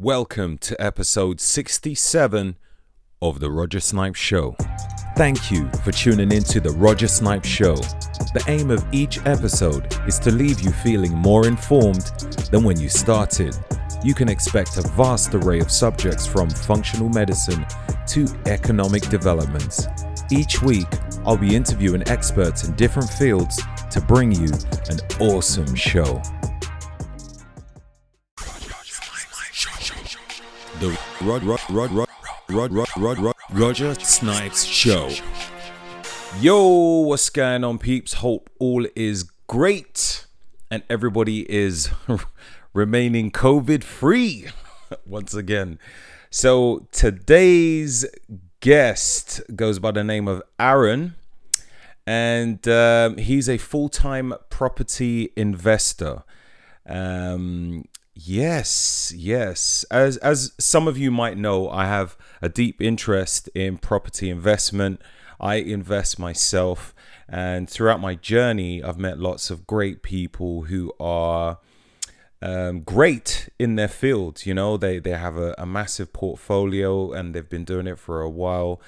Welcome to episode 67 of The Roger Snipes Show. Thank you for tuning in to The Roger Snipes Show. The aim of each episode is to leave you feeling more informed than when you started. You can expect a vast array of subjects from functional medicine to economic developments. Each week, I'll be interviewing experts in different fields to bring you an awesome show. The Rod Rod Rod Rod Rod Rod Rod Rod Roger Snipes Show. Yo, what's going on, peeps? Hope all is great and everybody is remaining COVID free once again. So today's guest goes by the name of Aaron, and um, he's a full time property investor. Um, yes, yes. As as some of you might know, I have a deep interest in property investment. I invest myself, and throughout my journey, I've met lots of great people who are um, great in their field. You know, they they have a, a massive portfolio and they've been doing it for a while.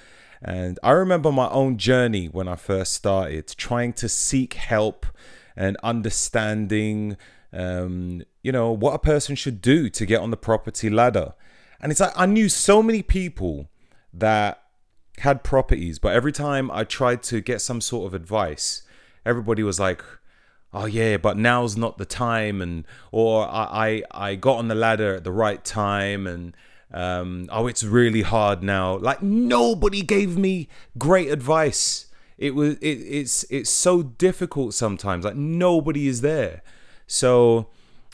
And I remember my own journey when I first started, trying to seek help and understanding, um, you know, what a person should do to get on the property ladder. And it's like I knew so many people that had properties, but every time I tried to get some sort of advice, everybody was like, oh yeah but now's not the time and or i i, I got on the ladder at the right time and um, oh it's really hard now. Like nobody gave me great advice. It was it, it's it's so difficult sometimes. Like nobody is there so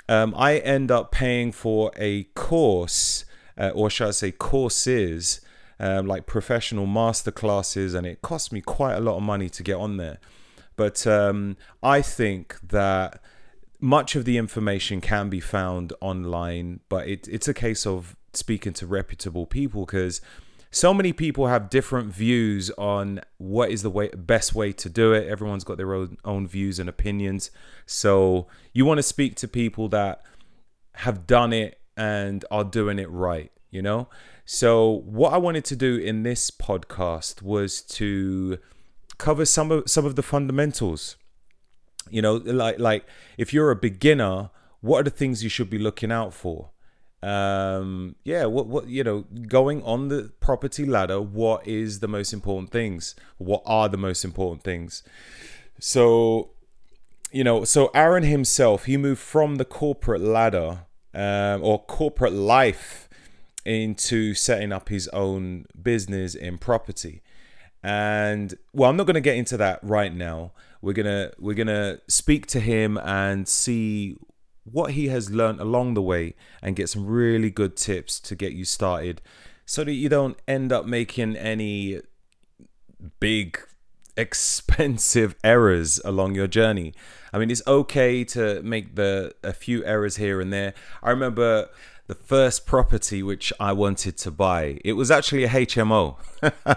um, i end up paying for a course uh, or should i say courses um, like professional master classes and it cost me quite a lot of money to get on there. But um, I think that much of the information can be found online, but it, it's a case of speaking to reputable people because so many people have different views on what is the way best way to do it. Everyone's got their own, own views and opinions. So you want to speak to people that have done it and are doing it right, you know? So what I wanted to do in this podcast was to cover some of some of the fundamentals. You know, like like if you're a beginner, what are the things you should be looking out for? Um, yeah, what what you know, going on the property ladder, what is the most important things? What are the most important things? So, you know, so Aaron himself, he moved from the corporate ladder um, or corporate life into setting up his own business in property and well i'm not going to get into that right now we're to we're to speak to him and see what he has learned along the way and get some really good tips to get you started so that you don't end up making any big expensive errors along your journey. I mean it's okay to make the a few errors here and there. I remember the first property which i wanted to buy. It was actually a hmo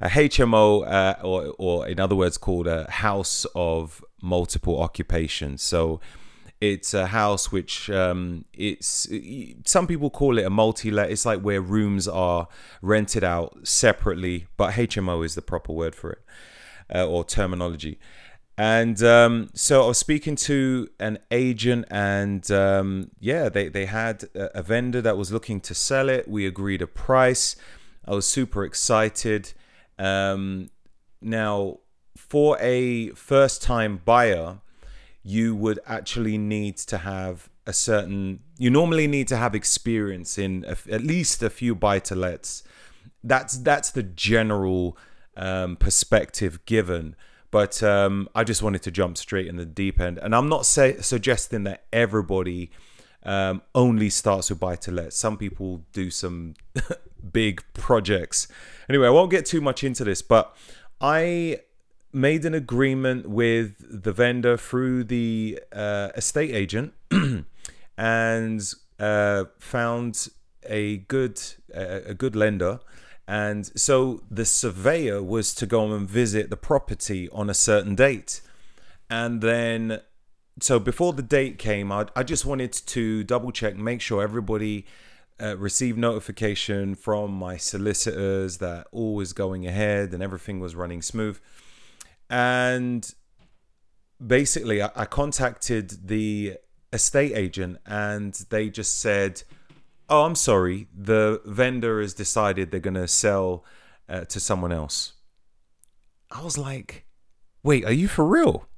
a HMO, uh, or, or in other words, called a house of multiple occupations. So it's a house which um, it's some people call it a multi-let. It's like where rooms are rented out separately, but HMO is the proper word for it uh, or terminology. And um, so I was speaking to an agent, and um, yeah, they, they had a vendor that was looking to sell it. We agreed a price. I was super excited. Um, now, for a first time buyer, you would actually need to have a certain, you normally need to have experience in a, at least a few buy to lets. That's, that's the general um, perspective given. But um, I just wanted to jump straight in the deep end. And I'm not say, suggesting that everybody um, only starts with buy to let. Some people do some big projects. Anyway, I won't get too much into this, but I made an agreement with the vendor through the uh, estate agent and uh, found a good a good lender and so the surveyor was to go and visit the property on a certain date and then so before the date came I, I just wanted to double check make sure everybody uh, received notification from my solicitors that all was going ahead and everything was running smooth. And basically, I, I contacted the estate agent and they just said, Oh, I'm sorry, the vendor has decided they're going to sell uh, to someone else. I was like, Wait, are you for real?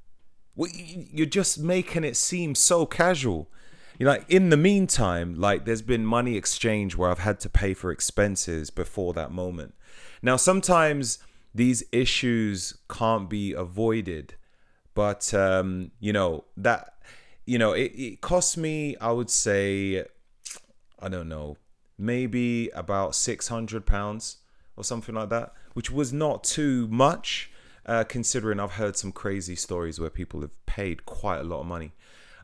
You're just making it seem so casual. You know, like in the meantime, like there's been money exchange where I've had to pay for expenses before that moment. Now, sometimes these issues can't be avoided, but um, you know that you know it, it cost me. I would say, I don't know, maybe about six hundred pounds or something like that, which was not too much. Uh, considering I've heard some crazy stories where people have paid quite a lot of money.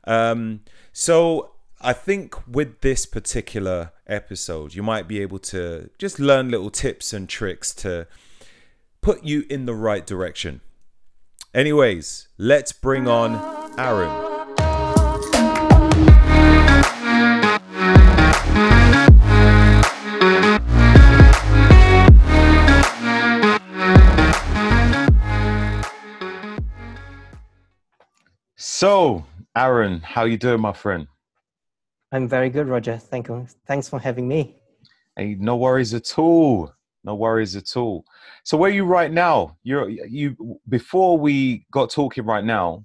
Um, so I think with this particular episode, you might be able to just learn little tips and tricks to put you in the right direction. Anyways, let's bring on Aaron. So, Aaron, how you doing, my friend? I'm very good, Roger. Thank you. Thanks for having me. Hey, no worries at all. No worries at all. So, where are you right now? You're you. Before we got talking right now,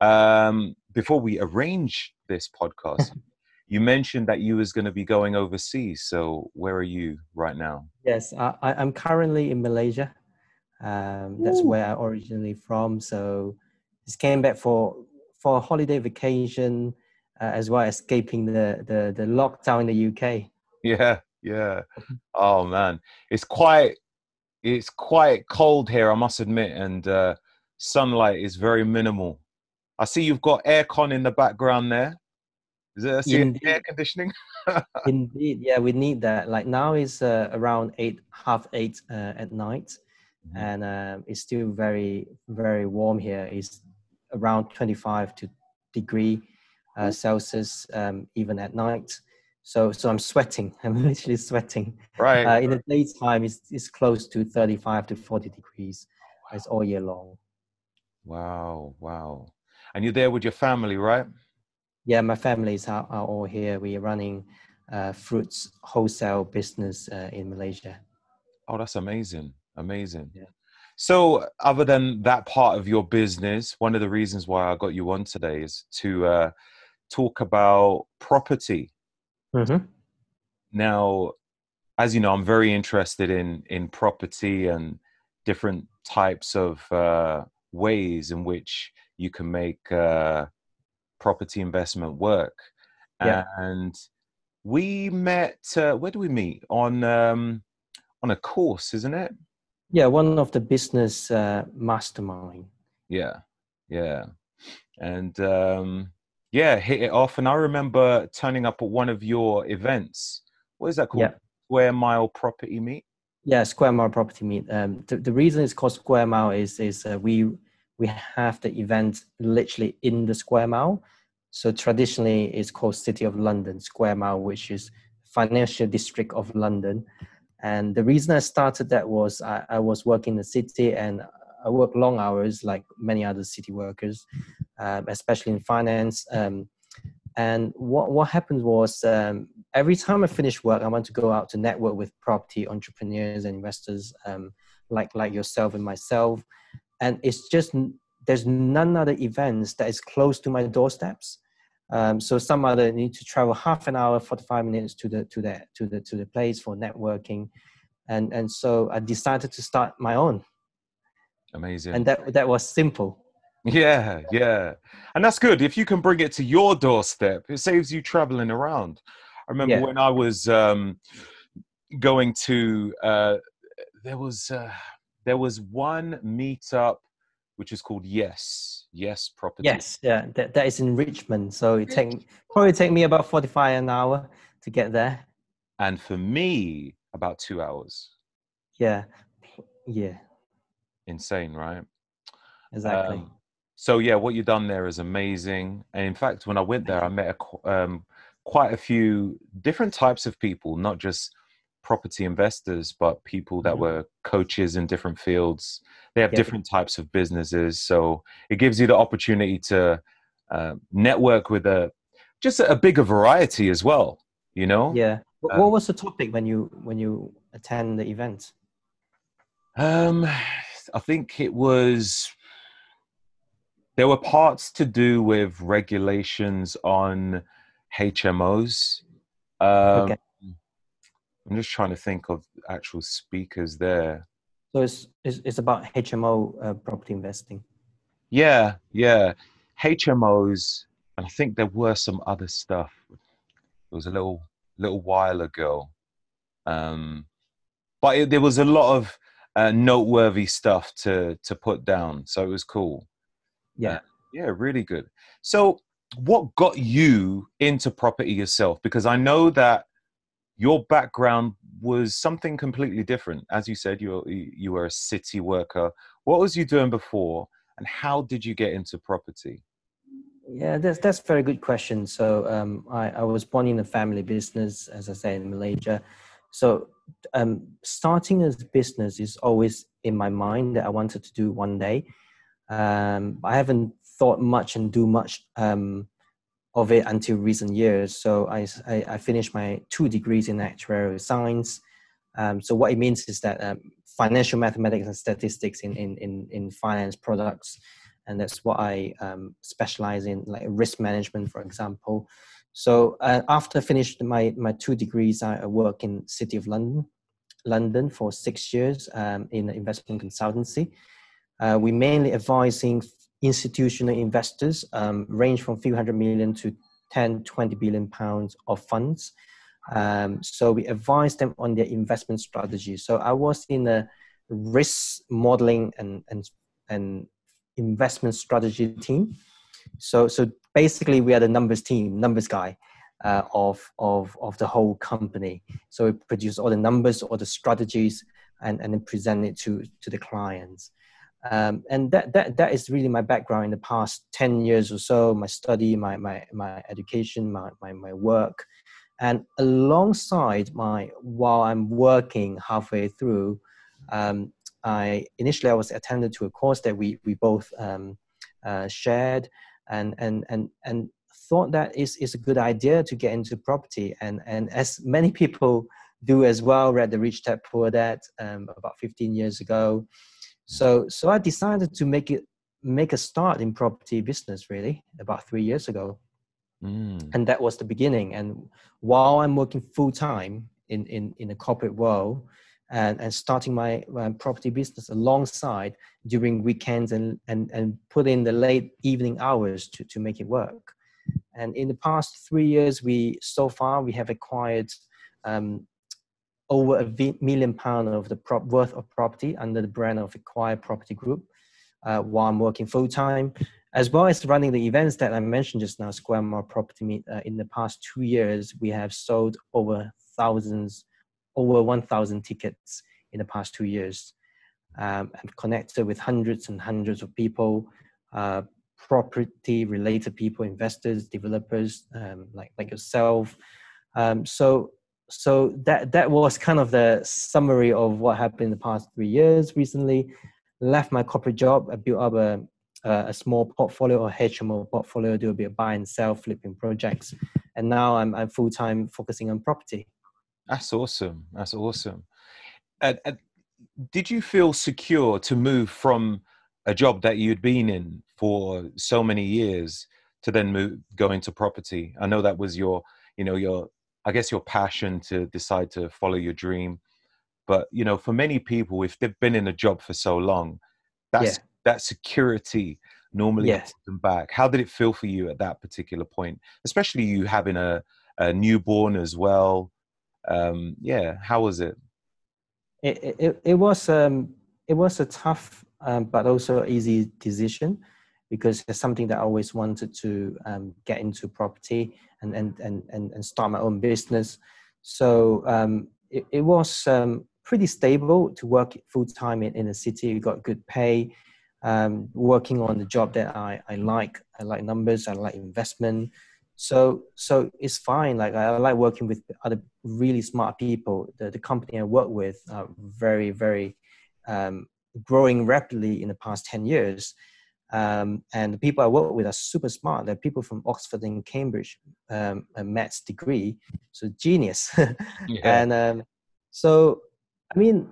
um, before we arrange this podcast, you mentioned that you was going to be going overseas. So, where are you right now? Yes, I, I'm currently in Malaysia. Um, that's Ooh. where I originally from. So, just came back for for a holiday vacation uh, as well, escaping the, the, the lockdown in the UK. Yeah, yeah. Oh man, it's quite it's quite cold here, I must admit, and uh, sunlight is very minimal. I see you've got aircon in the background there. Is it air conditioning? Indeed, yeah, we need that. Like now is uh, around eight, half eight uh, at night, mm-hmm. and uh, it's still very, very warm here. It's around 25 to degree uh, Celsius um, even at night. So, so I'm sweating. I'm literally sweating. Right. Uh, in the daytime, it's, it's close to 35 to 40 degrees. Wow. It's all year long. Wow, wow. And you're there with your family, right? Yeah, my families are, are all here. We are running uh, fruits wholesale business uh, in Malaysia. Oh, that's amazing. Amazing. Yeah. So, other than that part of your business, one of the reasons why I got you on today is to uh, talk about property. Mm-hmm. Now, as you know, I'm very interested in in property and different types of uh, ways in which you can make uh, property investment work. Yeah. And we met. Uh, where do we meet? On um, on a course, isn't it? Yeah, one of the business uh, mastermind. Yeah, yeah, and um, yeah, hit it off. And I remember turning up at one of your events. What is that called? Yeah. Square Mile Property Meet. Yeah, Square Mile Property Meet. Um, the, the reason it's called Square Mile is is uh, we we have the event literally in the Square Mile. So traditionally, it's called City of London Square Mile, which is financial district of London. And the reason I started that was I, I was working in the city and I work long hours like many other city workers, um, especially in finance. Um, and what, what happened was um, every time I finish work, I want to go out to network with property entrepreneurs and investors um, like, like yourself and myself. And it's just, there's none other events that is close to my doorsteps. Um, so some other need to travel half an hour, 45 minutes to the to the to the to the place for networking, and and so I decided to start my own. Amazing. And that that was simple. Yeah, yeah, and that's good. If you can bring it to your doorstep, it saves you traveling around. I remember yeah. when I was um, going to uh, there was uh, there was one meetup which is called Yes, Yes Property. Yes, yeah, that, that is in Richmond. So it take probably take me about forty five an hour to get there. And for me, about two hours. Yeah, yeah. Insane, right? Exactly. Um, so yeah, what you've done there is amazing. And in fact, when I went there, I met a um, quite a few different types of people, not just property investors, but people that mm-hmm. were coaches in different fields. They have yeah. different types of businesses, so it gives you the opportunity to uh, network with a just a bigger variety as well. You know? Yeah. Um, what was the topic when you when you attend the event? Um, I think it was. There were parts to do with regulations on HMOs. Um, okay. I'm just trying to think of actual speakers there. So it's it's, it's about HMO uh, property investing. Yeah, yeah, HMOs, and I think there were some other stuff. It was a little little while ago, um, but it, there was a lot of uh, noteworthy stuff to to put down, so it was cool. Yeah, uh, yeah, really good. So, what got you into property yourself? Because I know that your background was something completely different. As you said, you were, you were a city worker. What was you doing before, and how did you get into property? Yeah, that's that's a very good question. So um, I, I was born in a family business, as I say in Malaysia. So um, starting a business is always in my mind that I wanted to do one day. Um, I haven't thought much and do much um, of it until recent years. So I, I, I finished my two degrees in actuarial science. Um, so what it means is that um, financial mathematics and statistics in, in, in, in, finance products, and that's what I um, specialize in, like risk management, for example. So uh, after I finished my, my two degrees, I work in City of London, London for six years um, in investment consultancy. Uh, we mainly advising institutional investors um, range from few hundred million to 10, 20 billion pounds of funds. Um, so we advise them on their investment strategy. So I was in a risk modeling and, and, and investment strategy team. So, so basically we are the numbers team, numbers guy. Uh, of, of, of the whole company. So we produce all the numbers, all the strategies, and, and then present it to, to the clients. Um, and that, that, that is really my background in the past 10 years or so, my study, my, my, my education, my, my, my work. And alongside my, while I'm working halfway through, um, I initially I was attended to a course that we, we both um, uh, shared and, and, and, and thought that is, is a good idea to get into property. And, and as many people do as well, read the Rich Dad Poor Dad um, about 15 years ago. So so I decided to make it make a start in property business really about three years ago. Mm. And that was the beginning. And while I'm working full time in, in, in the corporate world and, and starting my, property business alongside during weekends and, and, and put in the late evening hours to, to make it work. And in the past three years, we so far we have acquired um, over a million pound of the prop worth of property under the brand of Acquire Property Group uh, while I'm working full time, as well as running the events that I mentioned just now, Square Mile Property Meet. Uh, in the past two years, we have sold over thousands, over 1,000 tickets in the past two years. Um, I've connected with hundreds and hundreds of people, uh, property related people, investors, developers um, like, like yourself. Um, so so that that was kind of the summary of what happened in the past three years. Recently, left my corporate job. I built up a a small portfolio or HMO portfolio, do a bit of buy and sell, flipping projects, and now I'm I'm full time focusing on property. That's awesome. That's awesome. Uh, uh, did you feel secure to move from a job that you'd been in for so many years to then move go into property? I know that was your you know your I guess your passion to decide to follow your dream. But you know, for many people, if they've been in a job for so long, that's yeah. that security normally yes. them back. How did it feel for you at that particular point, especially you having a, a newborn as well? Um, yeah, how was it? It it, it was um, it was a tough um, but also easy decision because it's something that I always wanted to um, get into property and, and, and, and, and start my own business. So um, it, it, was um, pretty stable to work full time in, in a city. You got good pay, um, working on the job that I, I like. I like numbers, I like investment. So so it's fine. Like I like working with other really smart people. The the company I work with are very very um, growing rapidly in the past ten years. Um, and the people I work with are super smart. They're people from Oxford and Cambridge, um, a maths degree, so genius. yeah. And um, so, I mean,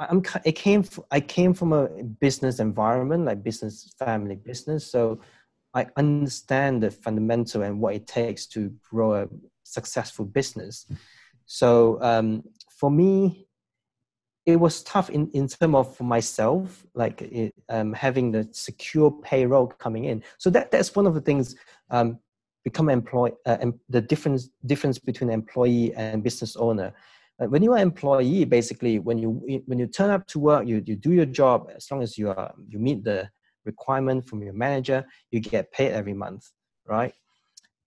I'm I came I came from a business environment like business family business so I understand the fundamental and what it takes to grow a successful business. So um, for me it was tough in, in terms of for myself like it, um, having the secure payroll coming in. So that that's one of the things um, become employee uh, the difference difference between employee and business owner. When you're employee, basically, when you when you turn up to work, you, you do your job as long as you are you meet the requirement from your manager, you get paid every month, right?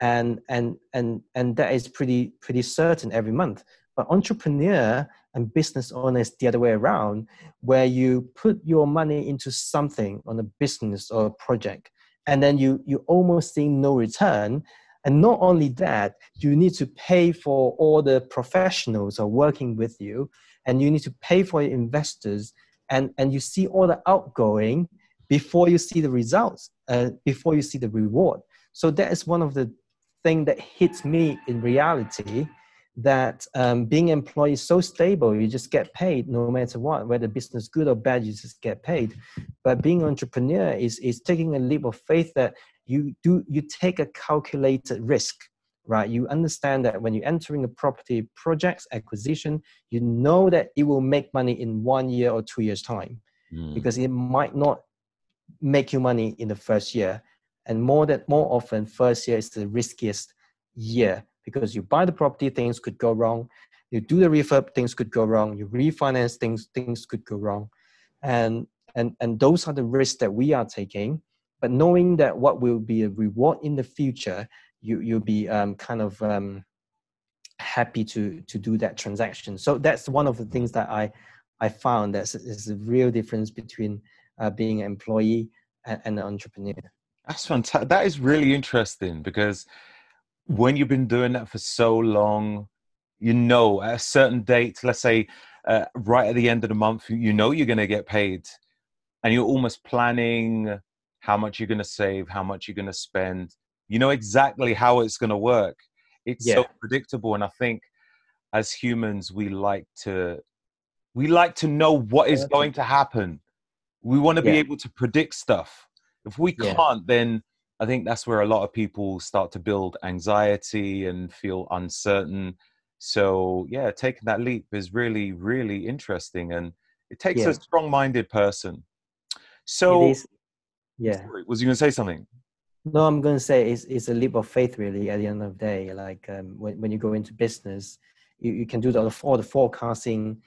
And and and and that is pretty pretty certain every month. But entrepreneur and business owner is the other way around, where you put your money into something on a business or a project, and then you you almost see no return and not only that, you need to pay for all the professionals who are working with you, and you need to pay for your investors, and, and you see all the outgoing before you see the results, uh, before you see the reward. So that is one of the thing that hits me in reality that um, being employee is so stable you just get paid no matter what whether business good or bad you just get paid but being an entrepreneur is is taking a leap of faith that you do you take a calculated risk right you understand that when you're entering a property projects acquisition you know that it will make money in one year or two years time mm. because it might not make you money in the first year. And more that more often first year is the riskiest year because you buy the property things could go wrong. You do the refurb things could go wrong. You refinance things things could go wrong. And and and those are the risks that we are taking. But knowing that what will be a reward in the future you you'll be um, kind of um, happy to to do that transaction. So that's one of the things that i i found that is a real difference between uh, being an employee and, and an entrepreneur that's fantastic that is really interesting because when you've been doing that for so long you know at a certain date let's say uh, right at the end of the month you know you're going to get paid and you're almost planning how much you're going to save, how much you're going to spend. You know exactly how it's going to work. It's yeah. so predictable, and I think as humans we like to we like to know what is going to happen. We want to yeah. be able to predict stuff. If we can't, then I think that's where a lot of people start to build anxiety and feel uncertain. So yeah, taking that leap is really, really interesting, and it takes yeah. a strong-minded person. So yeah Sorry, was you going to say something no i'm going to say it's, it's a leap of faith really at the end of the day like um, when, when you go into business you, you can do the, all the forecasting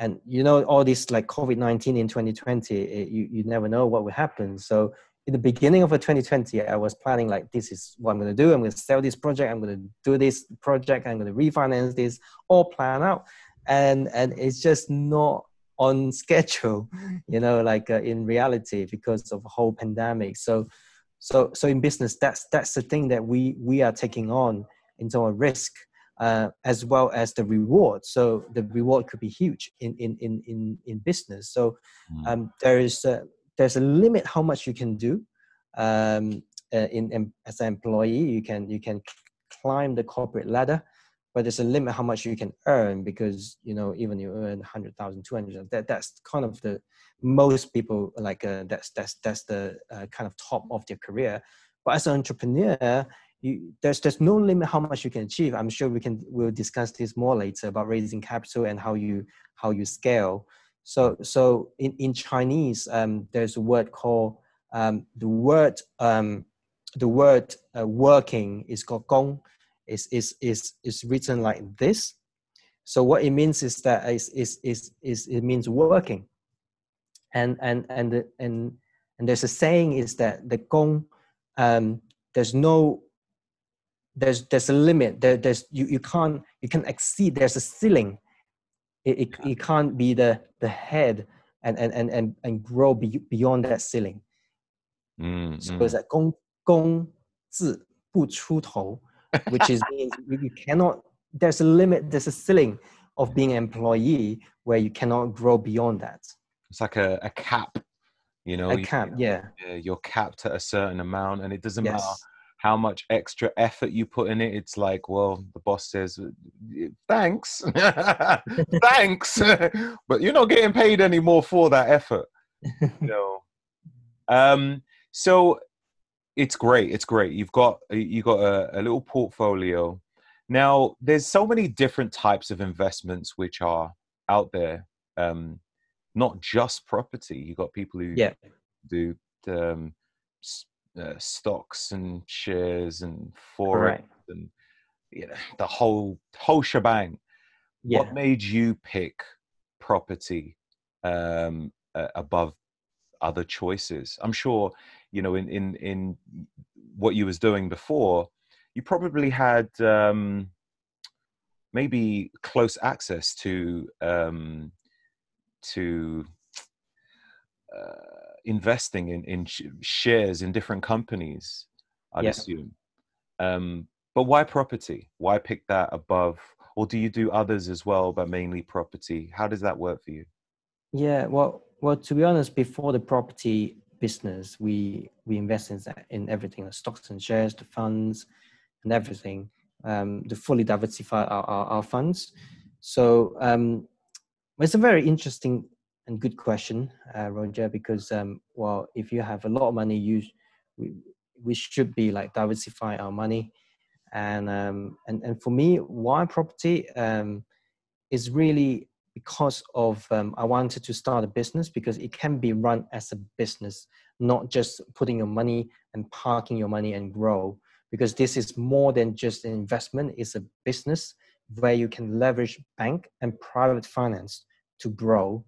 and you know all this like covid-19 in 2020 it, you, you never know what will happen. So in the beginning of 2020 i was planning like this is what i'm going to do. I'm going to sell this project. I'm going to do this project. I'm going to refinance this all plan out. And and it's just not on schedule you know like uh, in reality because of whole pandemic. So so so in business that's that's the thing that we we are taking on in terms of risk uh, as well as the reward. So the reward could be huge in in in in, in business. So hmm. um, there is a, there's a limit how much you can do um, uh, in, in as an employee. You can you can climb the corporate ladder but there's a limit how much you can earn because you know even you earn 100000 200 that that's kind of the most people like uh, that's that's that's the uh, kind of top of their career. But as an entrepreneur you, there's there's no limit how much you can achieve i'm sure we can we'll discuss this more later about raising capital and how you how you scale so so in, in chinese um, there's a word called um, the word um, the word uh, working is called gong is is is is written like this. So what it means is that is is is, is it means working. And and and and and there's a saying is that the gong um, there's no there's there's a limit. There, there's you, you can't you can exceed there's a ceiling. It, it, it can't be the the head and and and and, and grow be, beyond that ceiling. Mm, so mm. it's like gong gong which is means you cannot there's a limit there's a ceiling of being an employee where you cannot grow beyond that. It's like a, a cap you know a cap yeah you're capped at a certain amount and it doesn't yes. matter how much extra effort you put in it. It's like, well, the boss says, thanks, thanks, but you're not getting paid anymore for that effort. no. Um. So it's great. It's great. You've got you got a, a little portfolio. Now, there's so many different types of investments which are out there. Um, not just property. you've got people who Yeah. do um, uh, stocks and shares and forex Correct. and you know the whole whole shebang. Yeah. What made you pick property um, uh, above other choices? I'm sure you know in in in what you was doing before, you probably had um, maybe close access to um, to uh, investing in in sh- shares in different companies. I'd Yeah. assume. Um, but why property? Why pick that above? Or do you do others as well, but mainly property? How does that work for you? Yeah, well, well, to be honest, before the property business, we we invest in in everything, the stocks and shares, the funds, and everything, um, to fully diversify our, our, our funds. So um, it's a very interesting and good question, uh, Roger, because um, well, if you have a lot of money, you we, we should be like diversify our money, and um, and and for me, why property um, is really because of um, I wanted to start a business because it can be run as a business, not just putting your money and parking your money and grow. Because this is more than just an investment; it's a business where you can leverage bank and private finance to grow.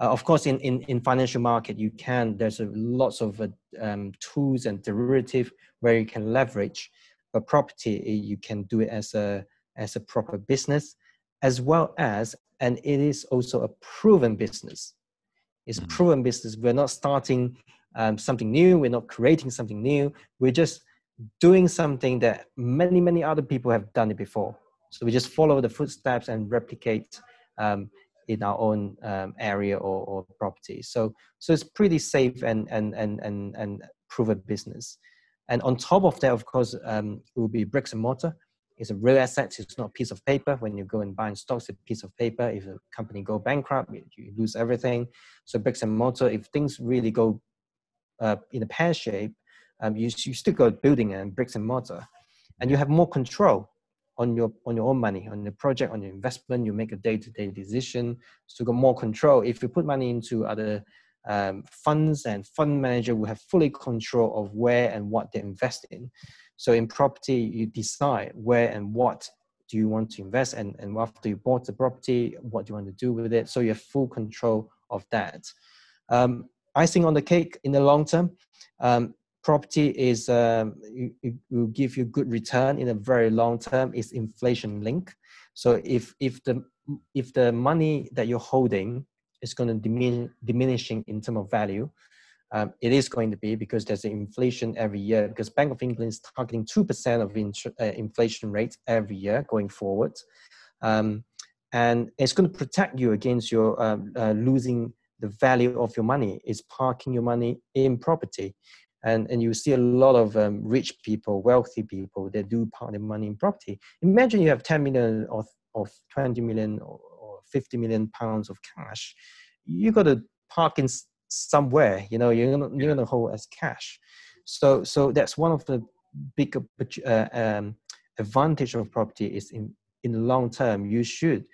Uh, of course, in, in in financial market, you can. There's a, lots of uh, um, tools and derivative where you can leverage. But property, you can do it as a as a proper business, as well as and it is also a proven business. It's Mhm. proven business. We're not starting um, something new. We're not creating something new. We're just doing something that many, many other people have done it before. So we just follow the footsteps and replicate um, in our own um, area or, or property. So so it's pretty safe and and and and and proven business. And on top of that, of course, um, it will be bricks and mortar it's a real asset. It's not a piece of paper. When you go and buy stocks, it's a piece of paper. If a company go bankrupt, you, lose everything. So bricks and mortar, if things really go uh, in a pear shape, um, you, you still go building and bricks and mortar, and you have more control on your on your own money, on the project, on your investment. You make a day to day decision, so got more control. If you put money into other um, funds and fund manager will have fully control of where and what they invest in. So in property, you decide where and what do you want to invest, and, and after you bought the property, what do you want to do with it? So you have full control of that. Um, icing on the cake in the long term, um, property is um, it, it will give you good return in a very long term. It's inflation link. So if if the if the money that you're holding is going to diminish diminishing in terms of value, um, it is going to be because there's inflation every year because Bank of England is targeting 2% of int- uh, inflation rate every year going forward. Um, and it's going to protect you against your um, uh, losing the value of your money is parking your money in property. And, and you see a lot of um, rich people, wealthy people, they do park their money in property. Imagine you have 10 million or, or 20 million or, or 50 million pounds of cash. You got to park in somewhere you know you're gonna you're gonna hold as cash so so that's one of the big uh, um, advantage of property is in in the long term you should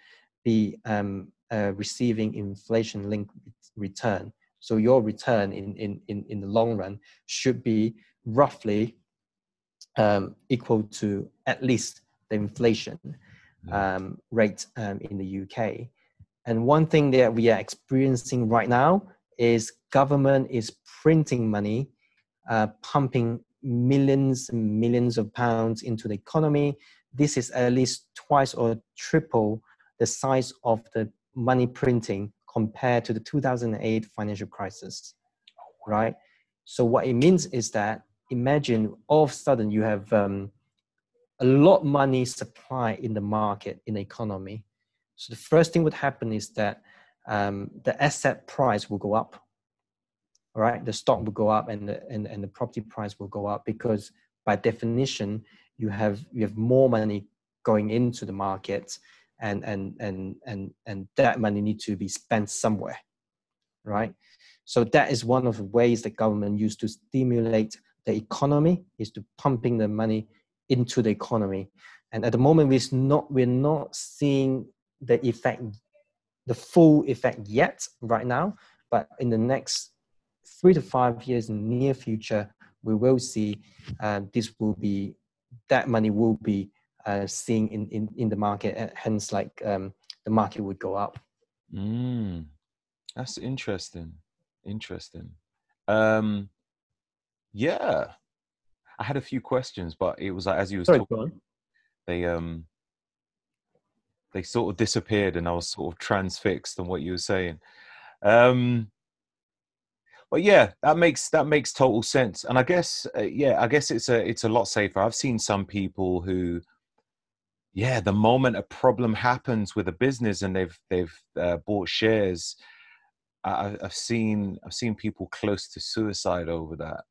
be um, uh, receiving inflation linked return so your return in, in in in the long run should be roughly um, equal to at least the inflation um, rate um, in the UK. And one thing that we are experiencing right now is government is printing money, uh, pumping millions and millions of pounds into the economy. This is at least twice or triple the size of the money printing compared to the 2008 financial crisis, right? So what it means is that imagine all of a sudden you have um, a lot money supply in the market in the economy. So the first thing would happen is that um, the asset price will go up. Right, the stock will go up and the, and, and the property price will go up because by definition you have you have more money going into the market and and and and and that money needs to be spent somewhere right? So that is one of the ways the government used to stimulate the economy is to pumping the money into the economy. And at the moment we're not we're not seeing the effect the full effect yet right now but in the next three to five years in near future we will see uh, this will be that money will be uh, seeing in, in, in the market hence like um, the market would go up. Mm, that's interesting. Interesting. Um, yeah. I had a few questions but it was like as you were talking they um they sort of disappeared and i was sort of transfixed on what you were saying. Um but yeah that makes that makes total sense. And i guess uh, yeah i guess it's a it's a lot safer. I've seen some people who yeah the moment a problem happens with a business and they've they've uh, bought shares I, i've seen i've seen people close to suicide over that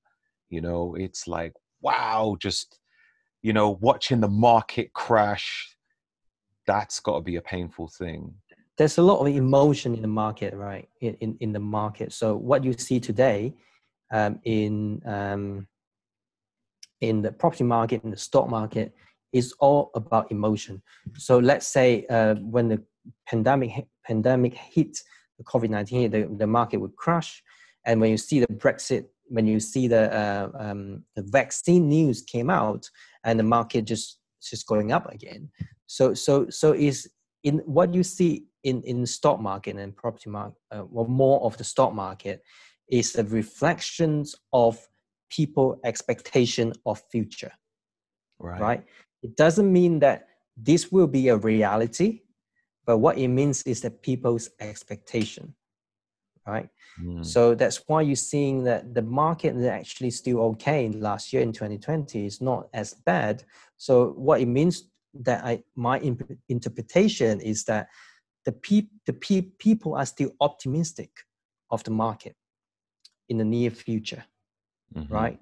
you know it's like wow just you know watching the market crash that's got to be a painful thing there's a lot of emotion in the market, right? In in, in the market. So what you see today um, in um, in the property market, in the stock market, is all about emotion. So let's say uh, when the pandemic pandemic hit, the COVID nineteen, the the market would crash, and when you see the Brexit, when you see the uh, um, the vaccine news came out, and the market just just going up again. So so so is in what you see in in stock market and property market, uh, well, more of the stock market, is the reflections of people expectation of future. Right. Right. It doesn't mean that this will be a reality, but what it means is that people's expectation. Right. Mm. So that's why you're seeing that the market is actually still okay last year in 2020 is not as bad. So what it means that I my imp- interpretation is that the, pe- the pe- people are still optimistic of the market in the near future mm-hmm. right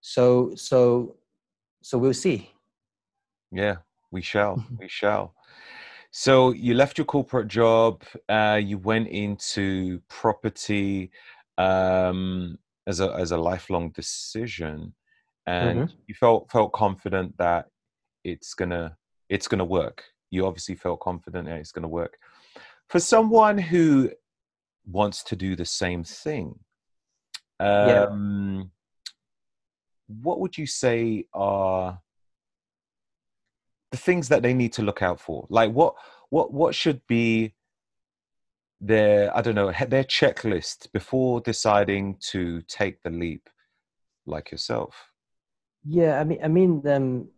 so so so we'll see yeah we shall mm-hmm. we shall so you left your corporate job uh, you went into property um, as a as a lifelong decision and mm-hmm. you felt felt confident that it's gonna it's gonna work you obviously felt confident that it's gonna work for someone who wants to do the same thing um, yeah. what would you say are the things that they need to look out for like what what what should be their i don't know their checklist before deciding to take the leap like yourself yeah i mean i mean um,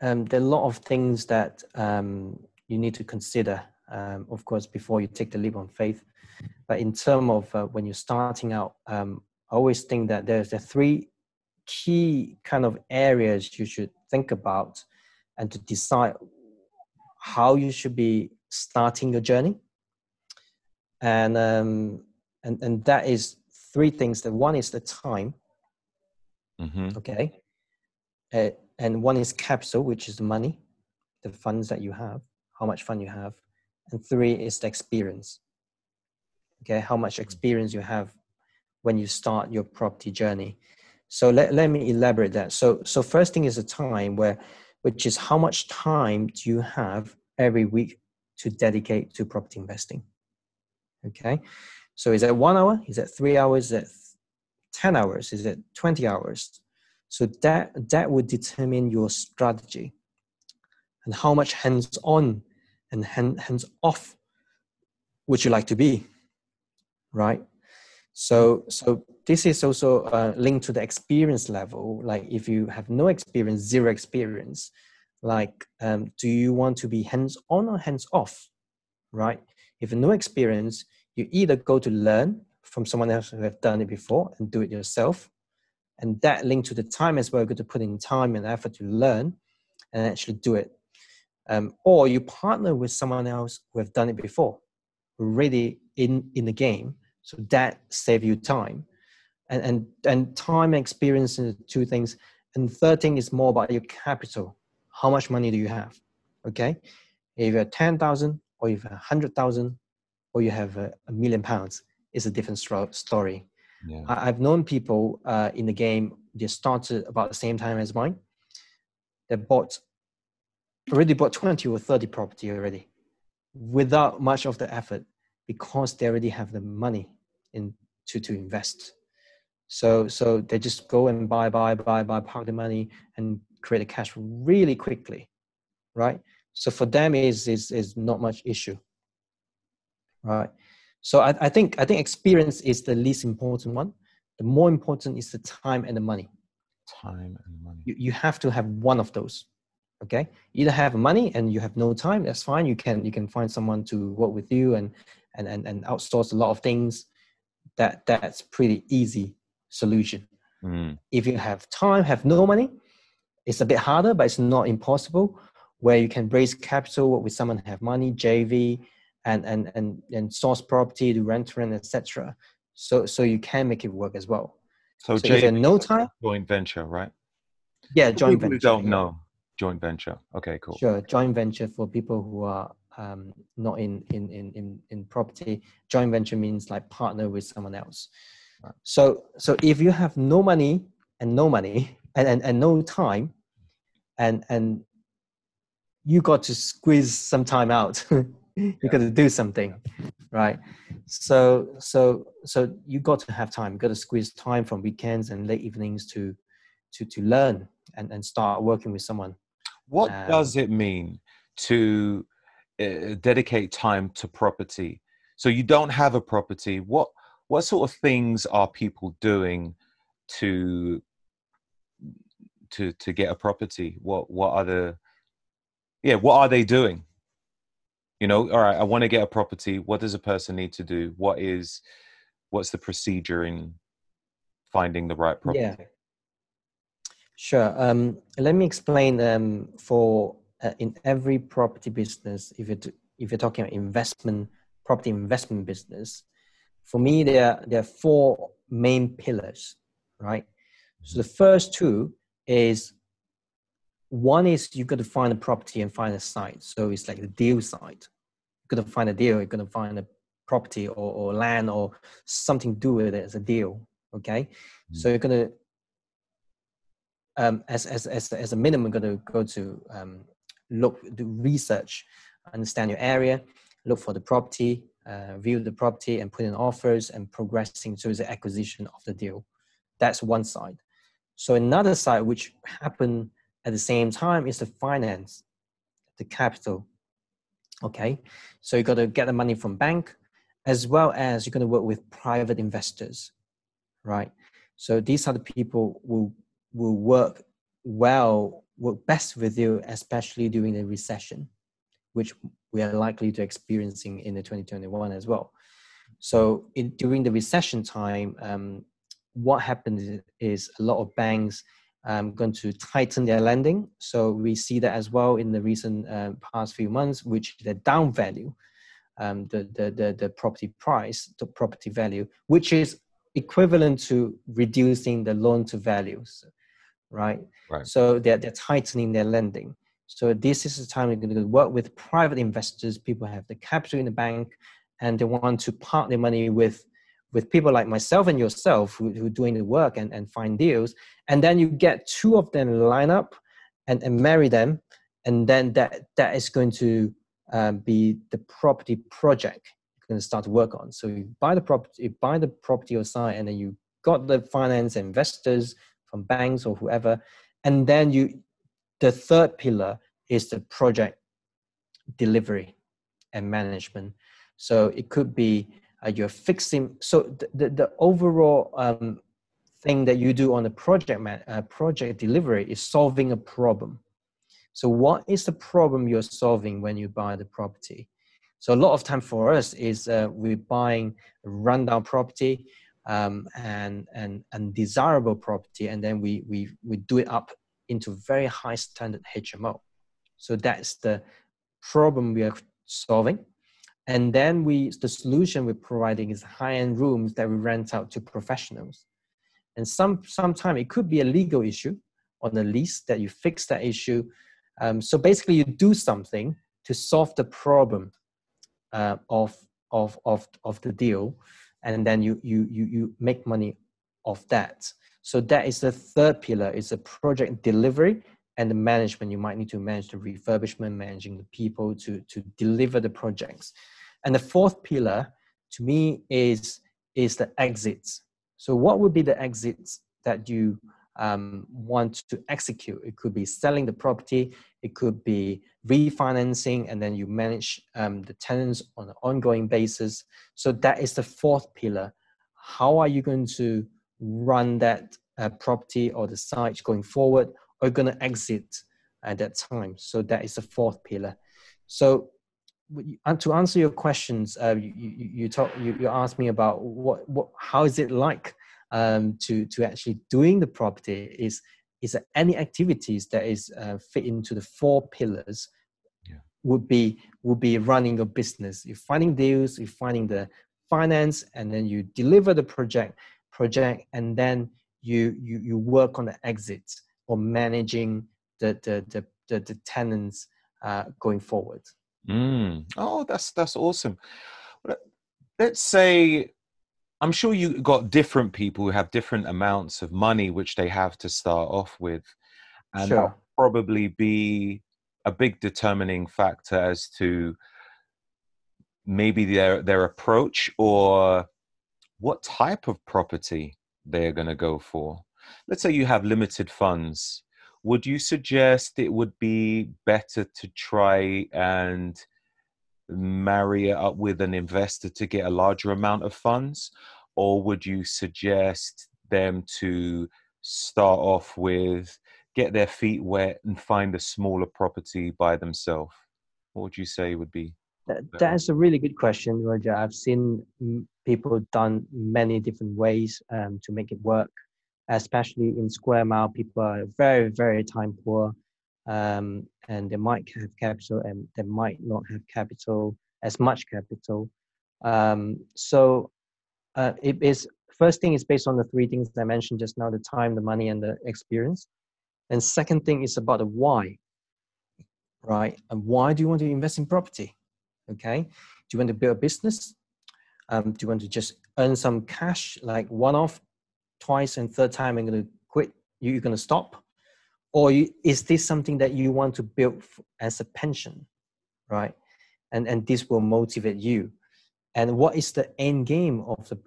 um, there are a lot of things that um, you need to consider um, of course, before you take the leap on faith. But in terms of uh, when you're starting out, um, I always think that there's the three key kind of areas you should think about and to decide how you should be starting your journey. And um, and and that is three things. The one is the time. Mm-hmm. Okay. Uh, and one is capital, which is the money, the funds that you have, how much fund you have and three is the experience okay how much mm. experience you have when you start your property journey so let, let me elaborate that so so first thing is a time where which is how much time do you have every week to dedicate to property investing? Okay so is that one hour? Is that three hours? Is that 10 hours? Is it 20 hours? So that that would determine your strategy and how much hands-on and hands off would you like to be right? So so this is also uh, linked to the experience level like if you have no experience zero experience like um, do you want to be hands on or hands off right if no experience you either go to learn from someone else who have done it before and do it yourself and that linked to the time as well. You've got to put in time and effort to learn and actually do it. Um, or you partner with someone else who have done it before, already in in the game, so that save you time, and and and time and experience are two things. And third thing is more about your capital. How much money do you have? Okay, if you have ten thousand, or if you have a hundred thousand, or you have a, a million pounds, it's a different story. Yeah. I, have known people uh, in the game. They started about the same time as mine. They bought already bought 20 or 30 property already without much of the effort because they already have the money in to, to invest. So so they just go and buy, buy, buy, buy, park the money and create a cash really quickly. Right? So for them is is is not much issue. Right. So I, I think I think experience is the least important one. The more important is the time and the money. Time and money. You, you have to have one of those. Okay. Either have money and you have no time, that's fine. You can you can find someone to work with you and and and, and outsource a lot of things. That that's pretty easy solution. Mm. If you have time, have no money, it's a bit harder, but it's not impossible. Where you can raise capital, with someone have money, JV, and and and and source property to rent rent etc so so you can make it work as well so, so J- no time joint venture right yeah joint venture don't know joint venture okay cool sure joint venture for people who are um, not in, in in in in property joint venture means like partner with someone else. So so if you have no money and no money and, and and no time and and you got to squeeze some time out you got to do something right? So so so you got to have time you got to squeeze time from weekends and late evenings to to to learn and and start working with someone. What um, does it mean to uh, dedicate time to property? So you don't have a property. What what sort of things are people doing to to to get a property? What what are the yeah what are they doing? You know all right i want to get a property. What does a person need to do? What is what's the procedure in finding the right property? Yeah sure um, let me explain um, for uh, in every property business if you if you're talking about investment property investment business for me there there are four main pillars right so the first two is one is you've got to find a property and find a site. So it's like the deal site. You're going to find a deal, you're going to find a property or, or land or something to do with it as a deal. Okay. Mm-hmm. So you're going to, um, as, as, as, as a minimum, going to go to um, look, do research, understand your area, look for the property, uh, view the property and put in offers and progressing towards the acquisition of the deal. That's one side. So another side, which happen at the same time is the finance, the capital. Okay, so you got to get the money from bank, as well as you're going to work with private investors, right? So these are the people who will work well, work best with you, especially during the recession, which we are likely to experiencing in the 2021 as well. So in, during the recession time, um, what happens is a lot of banks um, going to tighten their lending. So we see that as well in the recent uh, past few months, which the down value, um, the, the, the, the property price, the property value, which is equivalent to reducing the loan to values, right? right. So they're, they're tightening their lending. So this is the time we're going to work with private investors. People have the capital in the bank, and they want to park their money with with people like myself and yourself who, who are doing the work and, and find deals and then you get two of them line up and, and marry them and then that that is going to um, be the property project you're going to start to work on so you buy the property you buy the property or site and then you got the finance investors from banks or whoever and then you the third pillar is the project delivery and management. So it could be uh, you're fixing so the, the, the overall um, thing that you do on the project man, uh, project delivery is solving a problem. So what is the problem you're solving when you buy the property? So a lot of time for us is uh, we're buying a rundown property um, and and undesirable property, and then we we we do it up into very high standard HMO. So that's the problem we are solving. And then we the solution we're providing is high-end rooms that we rent out to professionals. And some sometime it could be a legal issue on the lease that you fix that issue. Um, so basically, you do something to solve the problem uh, of of of of the deal, and then you you you you make money of that. So that is the third pillar. Is the project delivery and the management. You might need to manage the refurbishment, managing the people to to deliver the projects. And the fourth pillar, to me, is is the exits. So what would be the exits that you um, want to execute? It could be selling the property. It could be refinancing, and then you manage um, the tenants on an ongoing basis. So that is the fourth pillar. How are you going to run that uh, property or the site going forward? Or going to exit at that time? So that is the fourth pillar. So to answer your questions, uh, you, you, you, talk, you, you asked me about what, what, how is it like um, to, to actually doing the property is, is there any activities that is uh, fit into the four pillars yeah. would be would be running a business. You're finding deals, you're finding the finance, and then you deliver the project project, and then you you you work on the exit or managing the the the, the, the tenants uh, going forward. Mm. Oh, that's that's awesome. Let's say I'm sure you got different people who have different amounts of money which they have to start off with. And sure. that'll probably be a big determining factor as to maybe their their approach or what type of property they're going to go for. Let's say you have limited funds. Would you suggest it would be better to try and marry it up with an investor to get a larger amount of funds? Or would you suggest them to start off with get their feet wet and find a smaller property by themselves? What would you say would be? That, that's a really good question, Roger. I've seen people done many different ways um, to make it work. Especially in Square Mile, people are very, very time poor um, and they might have capital and they might not have capital as much capital. Um, so uh, it is first thing is based on the three things I mentioned just now: the time, the money, and the experience. And second thing is about the why, right? And why do you want to invest in property? Okay, do you want to build a business? Um, do you want to just earn some cash, like one off, twice, and third time, I'm going to quit? You're going to stop? or you, is this something that you want to build as a pension right and and this will motivate you and what is the end game of the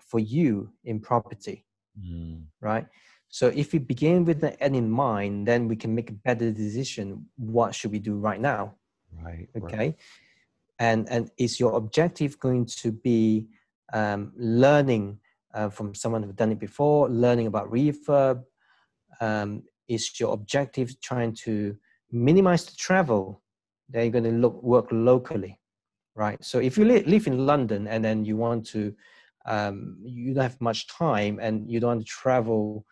for you in property mm. right so if we begin with the end in mind then we can make a better decision what should we do right now right okay right. And and is your objective going to be um, learning uh, from someone who's done it before learning about refurb? Um, is your objective trying to minimize the travel? Then you're going to look work locally right? So if you li- live in london and then you want to um, you don't have much time and you don't want to travel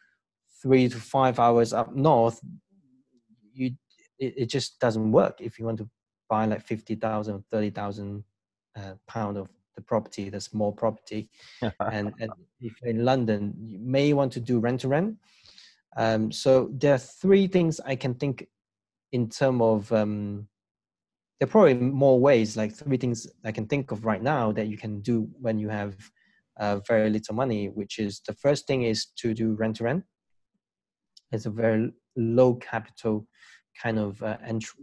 three to five hours up north you it, it just doesn't work if you want to buy like 50000 or 30000 uh, pound of the property the small property and, and if you're in london you may want to do rent to rent um, so there are three things I can think in terms of. Um, there are probably more ways, like three things I can think of right now that you can do when you have uh, very little money. Which is the first thing is to do rent to rent. It's a very low capital kind of uh, entry,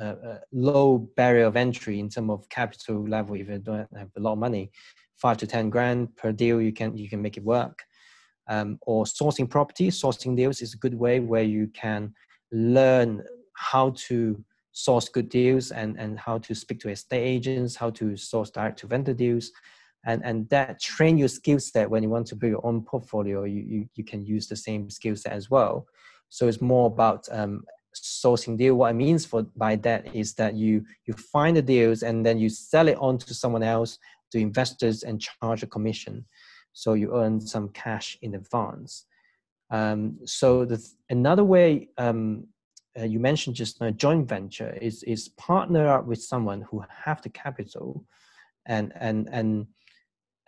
uh, low barrier of entry in terms of capital level. If you don't have a lot of money, five to ten grand per deal, you can you can make it work um, or sourcing property. Sourcing deals is a good way where you can learn how to source good deals and, and how to speak to estate agents, how to source direct to vendor deals. And, and that train your skill set when you want to build your own portfolio, you, you, you can use the same skill set as well. So it's more about um, sourcing deal. What it means for by that is that you you find the deals and then you sell it on to someone else, to investors, and charge a commission. so you earn some cash in advance. Um, so the another way um, uh, you mentioned just a joint venture is is partner up with someone who have the capital, and and and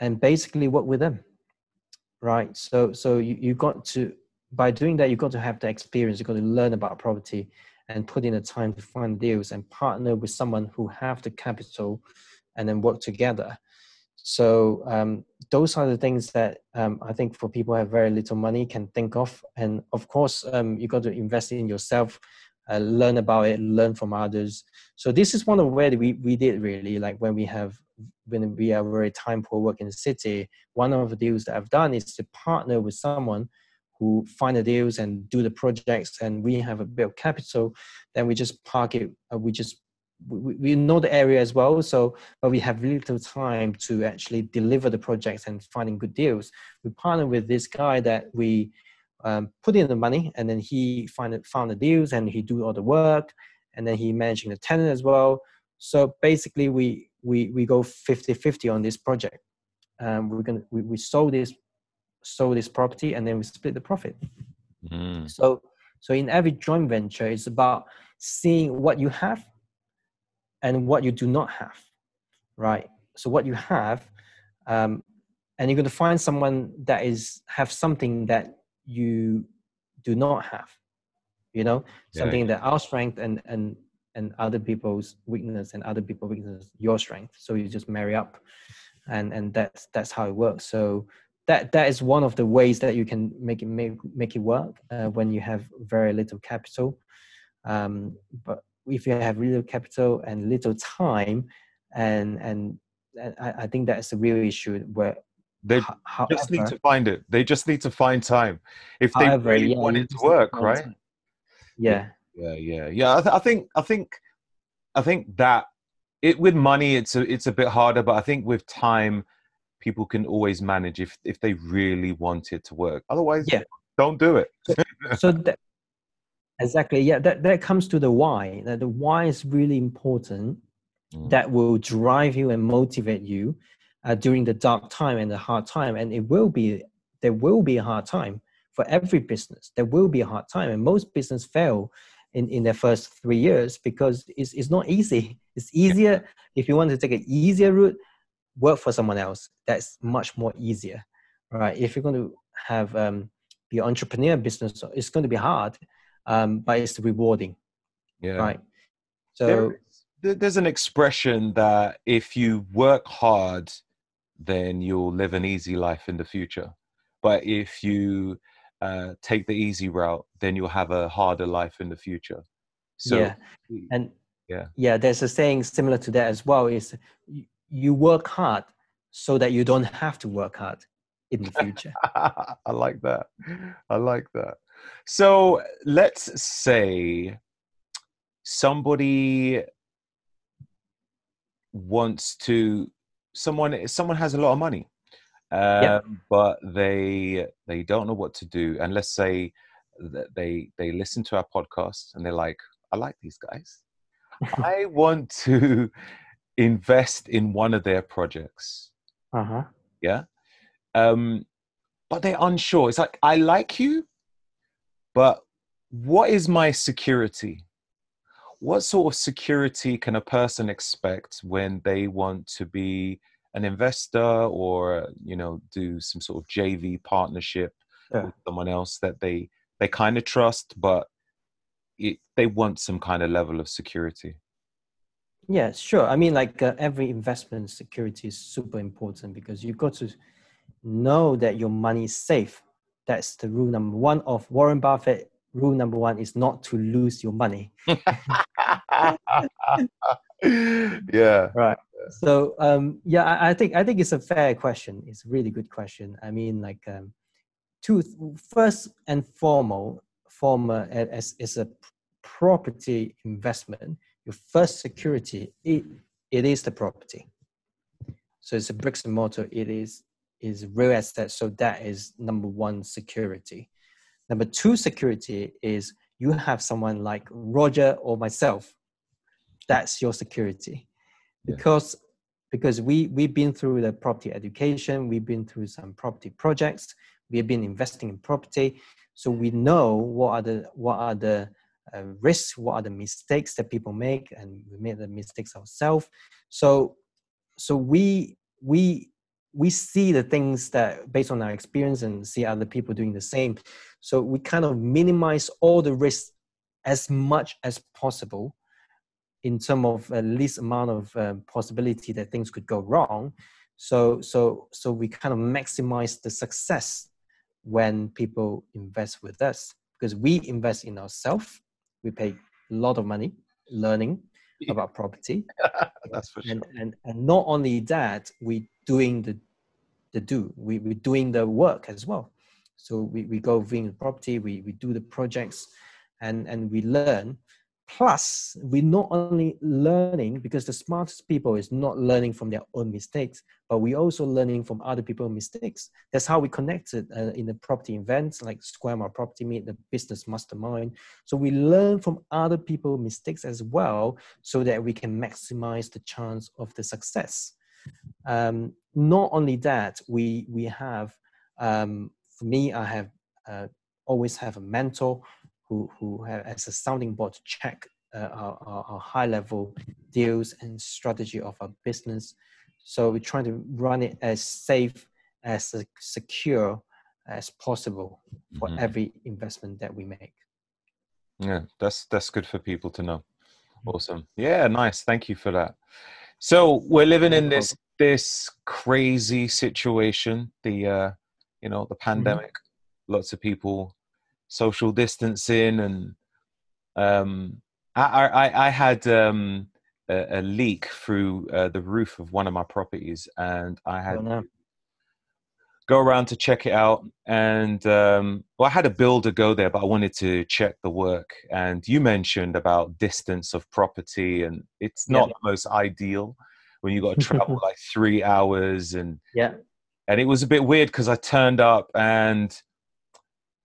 and basically work with them, right? So so you you got to by doing that you've got to have the experience. You've got to learn about property and put in the time to find deals and partner with someone who have the capital, and then work together. So um, those are the things that um, I think for people who have very little money can think of. And of course, um, you got to invest in yourself, uh, learn about it, learn from others. So this is one of where we, we did really like when we have when we are very time poor work in the city. One of the deals that I've done is to partner with someone who find the deals and do the projects, and we have a bit of capital. Then we just park it. Uh, we just we, we know the area as well so but we have little time to actually deliver the projects and finding good deals we partner with this guy that we um, put in the money and then he find found the deals and he do all the work and then he managing the tenant as well so basically we we we go 50 50 on this project um, we're gonna we, we sold this sold this property and then we split the profit mm. so so in every joint venture it's about seeing what you have and what you do not have, right? So what you have, um, and you're going to find someone that is have something that you do not have, you know, yeah, something that our strength and and and other people's weakness and other people's weakness your strength. So you just marry up, and and that's that's how it works. So that that is one of the ways that you can make it make, make it work uh, when you have very little capital um, but if you have little capital and little time, and and, and I, I, think that's a real issue where they however, just need to find it. They just need to find time if they however, really yeah, want it to work, right? Time. Yeah, yeah, yeah, yeah. I, th- I think I think I think that it with money it's a it's a bit harder, but I think with time people can always manage if if they really want it to work. Otherwise, yeah. don't do it. so, so that, Exactly. Yeah, that, that comes to the why. That the why is really important. Mm. That will drive you and motivate you uh, during the dark time and the hard time. And it will be there will be a hard time for every business. There will be a hard time, and most business fail in, in their first three years because it's it's not easy. It's easier if you want to take an easier route, work for someone else. That's much more easier, right? If you're going to have um, be entrepreneur business, it's going to be hard um, but it's rewarding. Yeah. Right. So there, there's an expression that if you work hard, then you'll live an easy life in the future. But if you uh, take the easy route, then you'll have a harder life in the future. So, yeah, and yeah, yeah, there's a saying similar to that as well. Is you work hard so that you don't have to work hard in the future. I like that. I like that. So let's say somebody wants to someone someone has a lot of money um, yeah. but they they don't know what to do and let's say that they they listen to our podcast and they're like i like these guys i want to invest in one of their projects uh-huh yeah um but they're unsure it's like i like you but what is my security? What sort of security can a person expect when they want to be an investor or you know do some sort of JV partnership yeah. with someone else that they they kind of trust, but it, they want some kind of level of security? Yeah, sure. I mean, like uh, every investment security is super important because you've got to know that your money is safe that's the rule number one of Warren Buffett. Rule number one is not to lose your money. yeah. Right. So um, yeah, I, I, think I think it's a fair question. It's a really good question. I mean, like, um, two first and foremost, form as is a property investment. Your first security it, it is the property. So it's a bricks and mortar. It is is real estate. So that is number one security. Number two security is you have someone like Roger or myself. That's your security. Because because we we've been through the property education, we've been through some property projects, we've been investing in property, so we know what are the what are the uh, risks, what are the mistakes that people make, and we made the mistakes ourselves. So so we we we see the things that based on our experience and see other people doing the same. So we kind of minimize all the risks as much as possible in terms of a least amount of um, possibility that things could go wrong. So so so we kind of maximize the success when people invest with us because we invest in ourselves. We pay a lot of money learning about property. That's for sure. and, and and not only that, we doing the the do. We we're doing the work as well. So we, we go viewing the property, we, we do the projects and, and we learn. Plus, we're not only learning because the smartest people is not learning from their own mistakes, but we're also learning from other people's mistakes. That's how we connected uh, in the property events like Square Mile Property Meet, the business mastermind. So we learn from other people's mistakes as well, so that we can maximize the chance of the success. Um, not only that, we we have um, for me, I have uh, always have a mentor who who have, as a sounding board to check uh, our, our, our, high level deals and strategy of our business. So we're trying to run it as safe, as secure as possible for mm-hmm. every investment that we make. Yeah, that's that's good for people to know. Mm-hmm. Awesome. Yeah, nice. Thank you for that. So we're living in this this crazy situation. The uh, you know the mm-hmm. pandemic mm-hmm. lots of people social distancing and um, I, I, I had um, a, a, leak through uh, the roof of one of my properties and I had oh, no. go around to check it out and um, well I had a builder go there but I wanted to check the work and you mentioned about distance of property and it's not yeah. the most ideal when you got to travel like three hours and yeah and it was a bit weird because I turned up and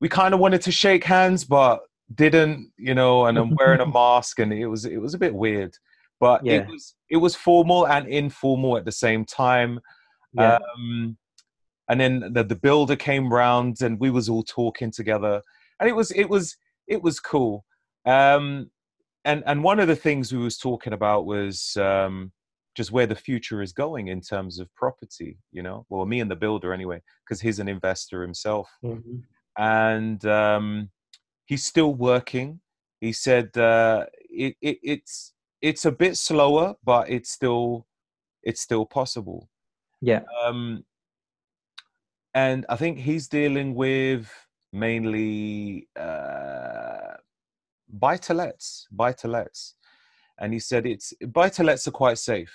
we kind of wanted to shake hands, but didn't, you know. And I'm wearing a mask, and it was it was a bit weird, but yeah. it was it was formal and informal at the same time. Yeah. Um, and then the, the builder came round, and we was all talking together, and it was it was it was cool. Um, and and one of the things we was talking about was um, just where the future is going in terms of property you know well me and the builder anyway because he's an investor himself mm-hmm. And um, he's still working he said uh, it, it, it's it's a bit slower but it's still it's still possible yeah um, and i think he's dealing with mainly uh, buy to lets buy to lets and he said it's buy to lets are quite safe.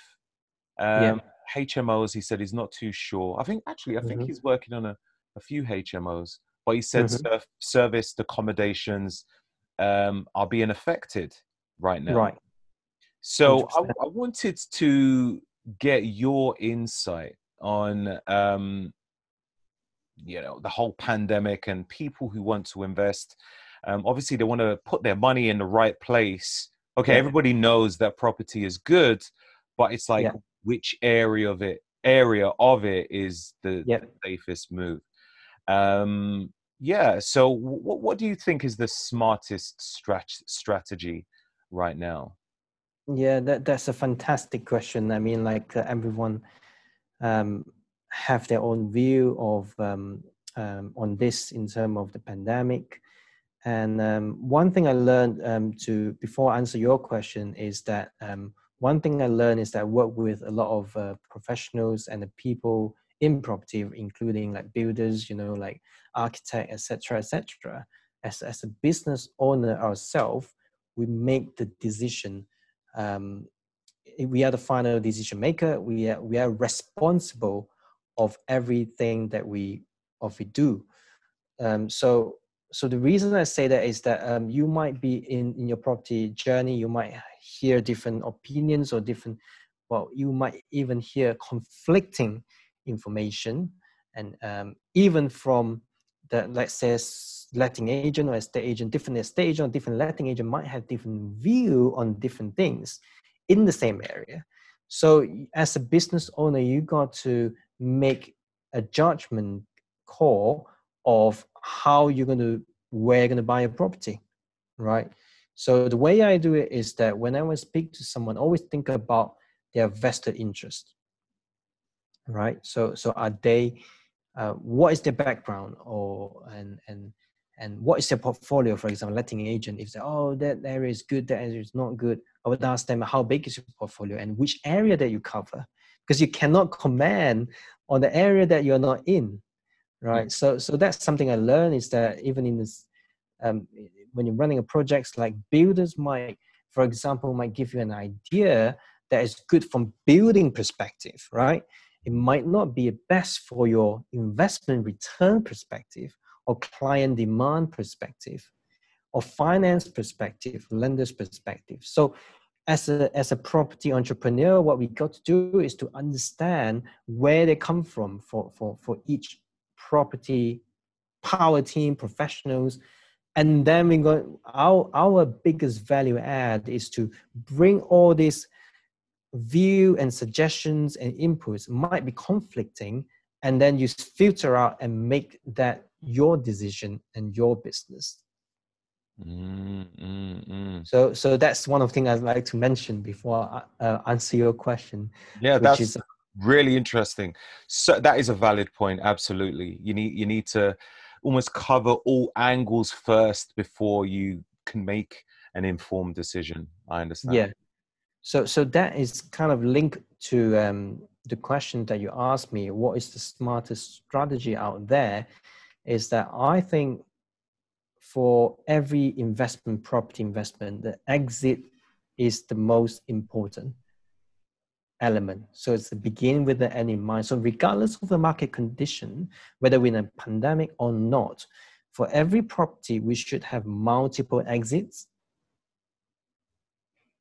Um, yeah. HMOs, he said he's not too sure. I think actually, I think mm-hmm. he's working on a, a few HMOs, but he said mm-hmm. serviced accommodations um, are being affected right now. Right. So I, I, wanted to get your insight on, um, you know, the whole pandemic and people who want to invest. Um, obviously, they want to put their money in the right place okay yeah. everybody knows that property is good but it's like yeah. which area of it area of it is the, safest move um yeah so what, what do you think is the smartest strat- strategy right now? Yeah that, that's a fantastic question. I mean like uh, everyone um have their own view of um, um on this in terms of the pandemic. And um, one thing I learned um, to before I answer your question is that um, one thing I learned is that I work with a lot of uh, professionals and the people in property, including like builders, you know, like architect, etc., etc. As as a business owner ourselves, we make the decision. Um, we are the final decision maker. We are we are responsible of everything that we of we do. Um, so so the reason I say that is that um, you might be in, in your property journey, you might hear different opinions or different, well, you might even hear conflicting information. And um, even from the, let's say, letting agent or estate agent, different estate agent or different letting agent might have different view on different things in the same area. So as a business owner, you got to make a judgment call of how you're going to where you're going to buy a property, right? So the way I do it is that whenever I speak to someone, always think about their vested interest, right? So so are they, uh, what is their background, or and and and what is their portfolio? For example, letting agent, if they oh that area is good, that area is not good, I would ask them how big is your portfolio and which area that you cover, because you cannot command on the area that you're not in, right? Mm. So so that's something I learned is that even in this um, when you're running a project like builders might for example might give you an idea that is good from building perspective right it might not be best for your investment return perspective or client demand perspective or finance perspective lender's perspective. So as a as a property entrepreneur what we got to do is to understand where they come from for for for each property power team professionals. And then we go our our biggest value add is to bring all these view and suggestions and inputs might be conflicting and then you filter out and make that your decision and your business mm, mm, mm. so so that's one of the things i'd like to mention before i uh, answer your question yeah that's is, really interesting so that is a valid point absolutely you need you need to almost cover all angles first before you can make an informed decision. I understand. Yeah. So so that is kind of linked to um, the question that you asked me. What is the smartest strategy out there? Is that I think for every investment, property investment, the exit is the most important element. So it's the begin with the end in mind. So regardless of the market condition, whether we're in a pandemic or not, for every property, we should have multiple exits.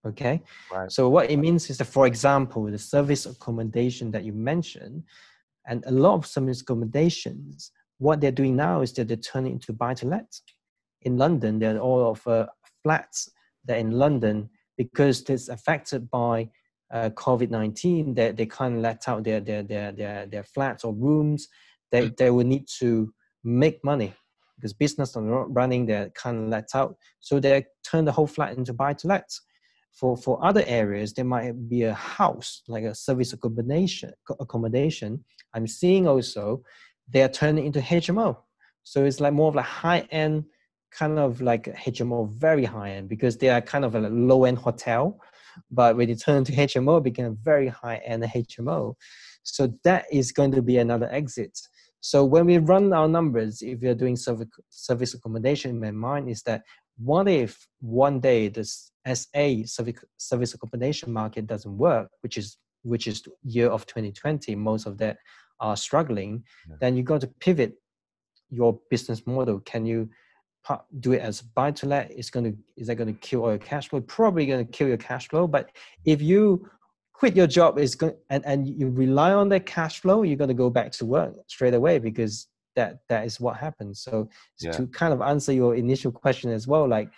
Okay. Right. So what it means is that, for example, the service accommodation that you mentioned, and a lot of service accommodations, what they're doing now is that they're turning into buy to let. In London, there are all of uh, flats that in London, because it's affected by uh, COVID nineteen, they they can't let out their their their their, their flats or rooms. They mm. they will need to make money because business are not running. They can't let out, so they turn the whole flat into buy to let. For for other areas, there might be a house like a service accommodation. Accommodation. I'm seeing also they are turning into HMO. So it's like more of a high end kind of like HMO, very high end because they are kind of a low end hotel but when you turn to HMO, it became very high end HMO. So that is going to be another exit. So when we run our numbers, if you're doing service accommodation, in my mind is that what if one day this SA service service accommodation market doesn't work, which is which is year of 2020, most of that are struggling, yeah. then you got to pivot your business model. Can you do it as buy to let is going to is that going to kill all your cash flow probably going to kill your cash flow but if you quit your job is going and, and you rely on that cash flow you're going to go back to work straight away because that that is what happens so yeah. to kind of answer your initial question as well like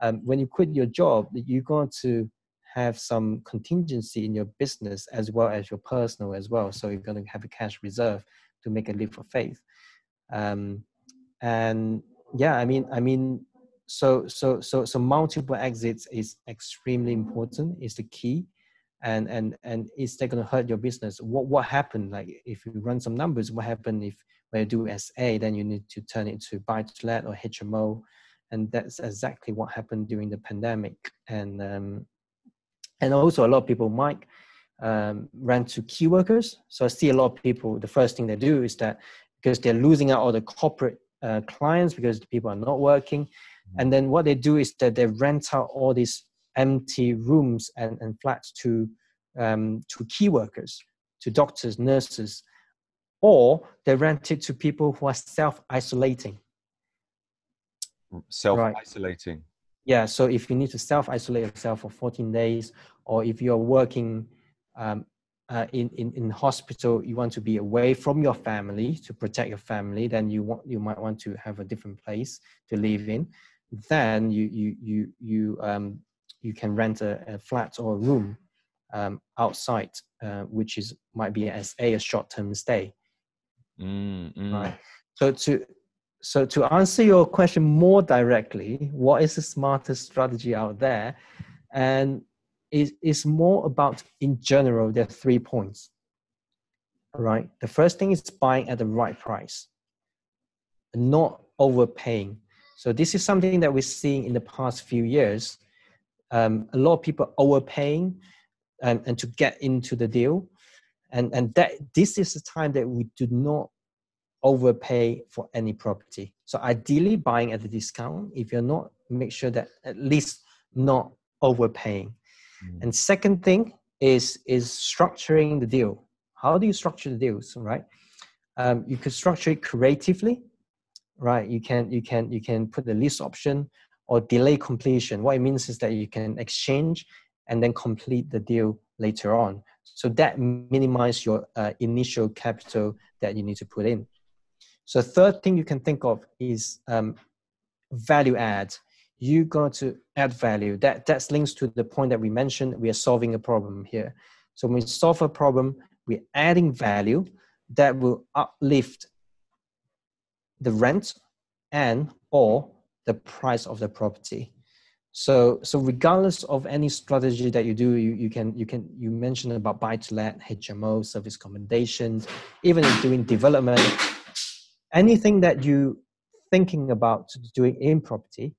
um, when you quit your job you're going to have some contingency in your business as well as your personal as well. So you're going to have a cash reserve to make a leap of faith. Um, and yeah i mean i mean so so so so multiple exits is extremely important is the key. And and and is that going to hurt your business? What what happened? Like if you run some numbers what happened if when you do sa then you need to turn it to buy to let or hmo and that's exactly what happened during the pandemic and um and also a lot of people might um, rent to key workers so i see a lot of people the first thing they do is that because they're losing out all the corporate uh, clients because the people are not working. Mm-hmm. And then what they do is that they rent out all these empty rooms and, and flats to um, to key workers, to doctors, nurses, or they rent it to people who are self isolating. Self isolating. Right. Yeah. So if you need to self isolate yourself for 14 days, or if you're working um, uh, in, in, in hospital you want to be away from your family to protect your family then you want you might want to have a different place to live in then you you you you um you can rent a, a flat or a room um, outside, uh, which is might be as a, a short-term stay. Mm, mm. Right. So to so to answer your question more directly, what is the smartest strategy out there? And it is more about in general, there are three points. Right. The first thing is buying at the right price, not overpaying. So this is something that we're seeing in the past few years. Um, a lot of people overpaying and, and to get into the deal. And, and that this is the time that we do not overpay for any property. So ideally buying at a discount. If you're not, make sure that at least not overpaying. Mm. And second thing is is structuring the deal. How do you structure the deals, right? Um, you could structure it creatively, right? You can you can you can put the lease option or delay completion. What it means is that you can exchange and then complete the deal later on. So that minimize your uh, initial capital that you need to put in. So third thing you can think of is um, value add. You got to add value. That that links to the point that we mentioned. We are solving a problem here. So when we solve a problem, we're adding value that will uplift the rent and or the price of the property. So, so regardless of any strategy that you do, you, you can you can you mentioned about buy to let, HMO, service accommodations, even doing development, anything that you thinking about doing in property,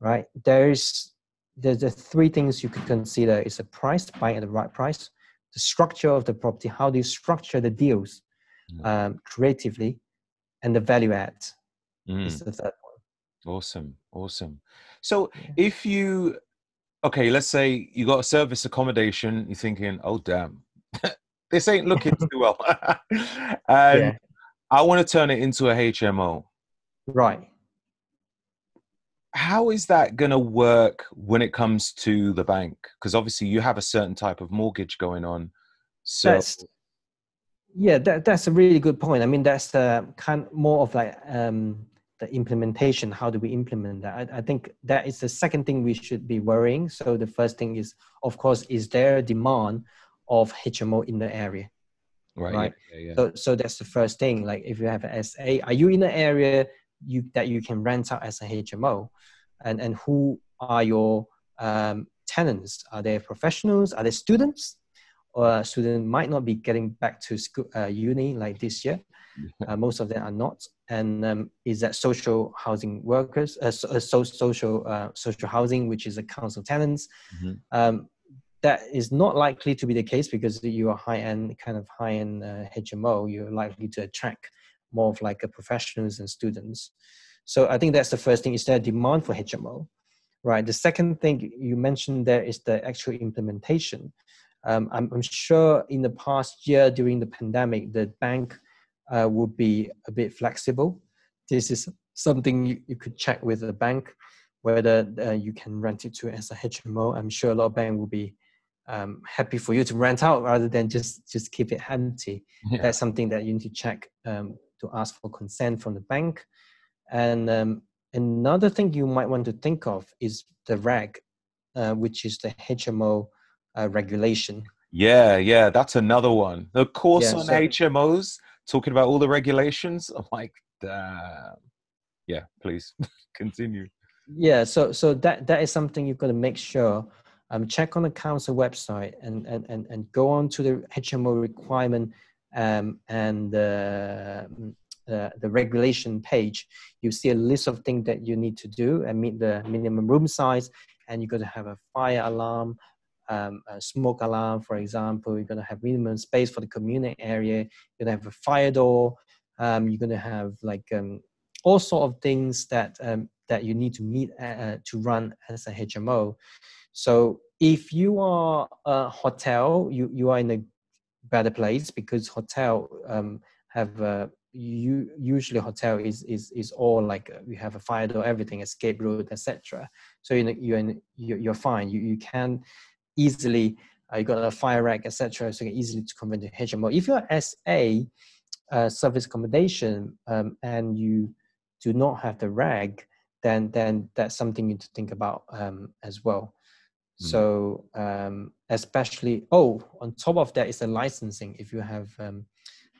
right? There's there's the three things you could consider is the price, buying at the right price, the structure of the property, how do you structure the deals mm. um, creatively, and the value add mm. is the third one. Awesome, awesome. So if you, okay, let's say you got a service accommodation, you're thinking, oh damn, this ain't looking too well, and yeah. I want to turn it into a HMO. Right. How is that going to work when it comes to the bank? Because obviously you have a certain type of mortgage going on. So that's, yeah, that, that's a really good point. I mean, that's the kind more of like um, the implementation how do we implement that I, I, think that is the second thing we should be worrying so the first thing is of course is there demand of hmo in the area right, right? Yeah, yeah. so so that's the first thing like if you have an sa are you in an area you that you can rent out as a hmo and and who are your um, tenants are they professionals are they students or a student might not be getting back to school uh, uni like this year uh, most of them are not. And um, is that social housing workers, uh, so, uh, so, social uh, social housing, which is a council tenants. Mm-hmm. Um, that is not likely to be the case because you are high end, kind of high end HMO. Uh, you're likely to attract more of like a professionals and students. So I think that's the first thing. Is there demand for HMO? Right. The second thing you mentioned there is the actual implementation. Um, I'm, I'm, sure in the past year during the pandemic, the bank uh, would be a bit flexible. This is something you, you could check with the bank whether uh, you can rent it to as a HMO. I'm sure a lot of bank will be um, happy for you to rent out rather than just just keep it empty. Yeah. That's something that you need to check um, to ask for consent from the bank. And um, another thing you might want to think of is the reg, uh, which is the HMO uh, regulation. Yeah, yeah, that's another one. The course yeah, on so, HMOs talking about all the regulations. I'm like, damn. Yeah, please continue. Yeah, so so that that is something you've got to make sure. Um, check on the council website and and and, and go on to the HMO requirement um, and uh, uh, the regulation page. You see a list of things that you need to do and meet the minimum room size, and you're going to have a fire alarm, um, a smoke alarm, for example. You're going to have minimum space for the community area. You're going to have a fire door. Um, you're going to have like um, all sort of things that um, that you need to meet uh, uh to run as a HMO. So if you are a hotel, you you are in a better place because hotel um, have uh, you usually hotel is is is all like uh, you have a fire door, everything, escape route, etc. So you know, you're in, you're fine. You you can easily uh, you got a fire rack, etc. So you can easily to convert to HMO. If you're SA uh, service accommodation um, and you do not have the rag, then then that's something you need to think about um, as well. Mm. So um, especially, oh, on top of that is the licensing. If you have um,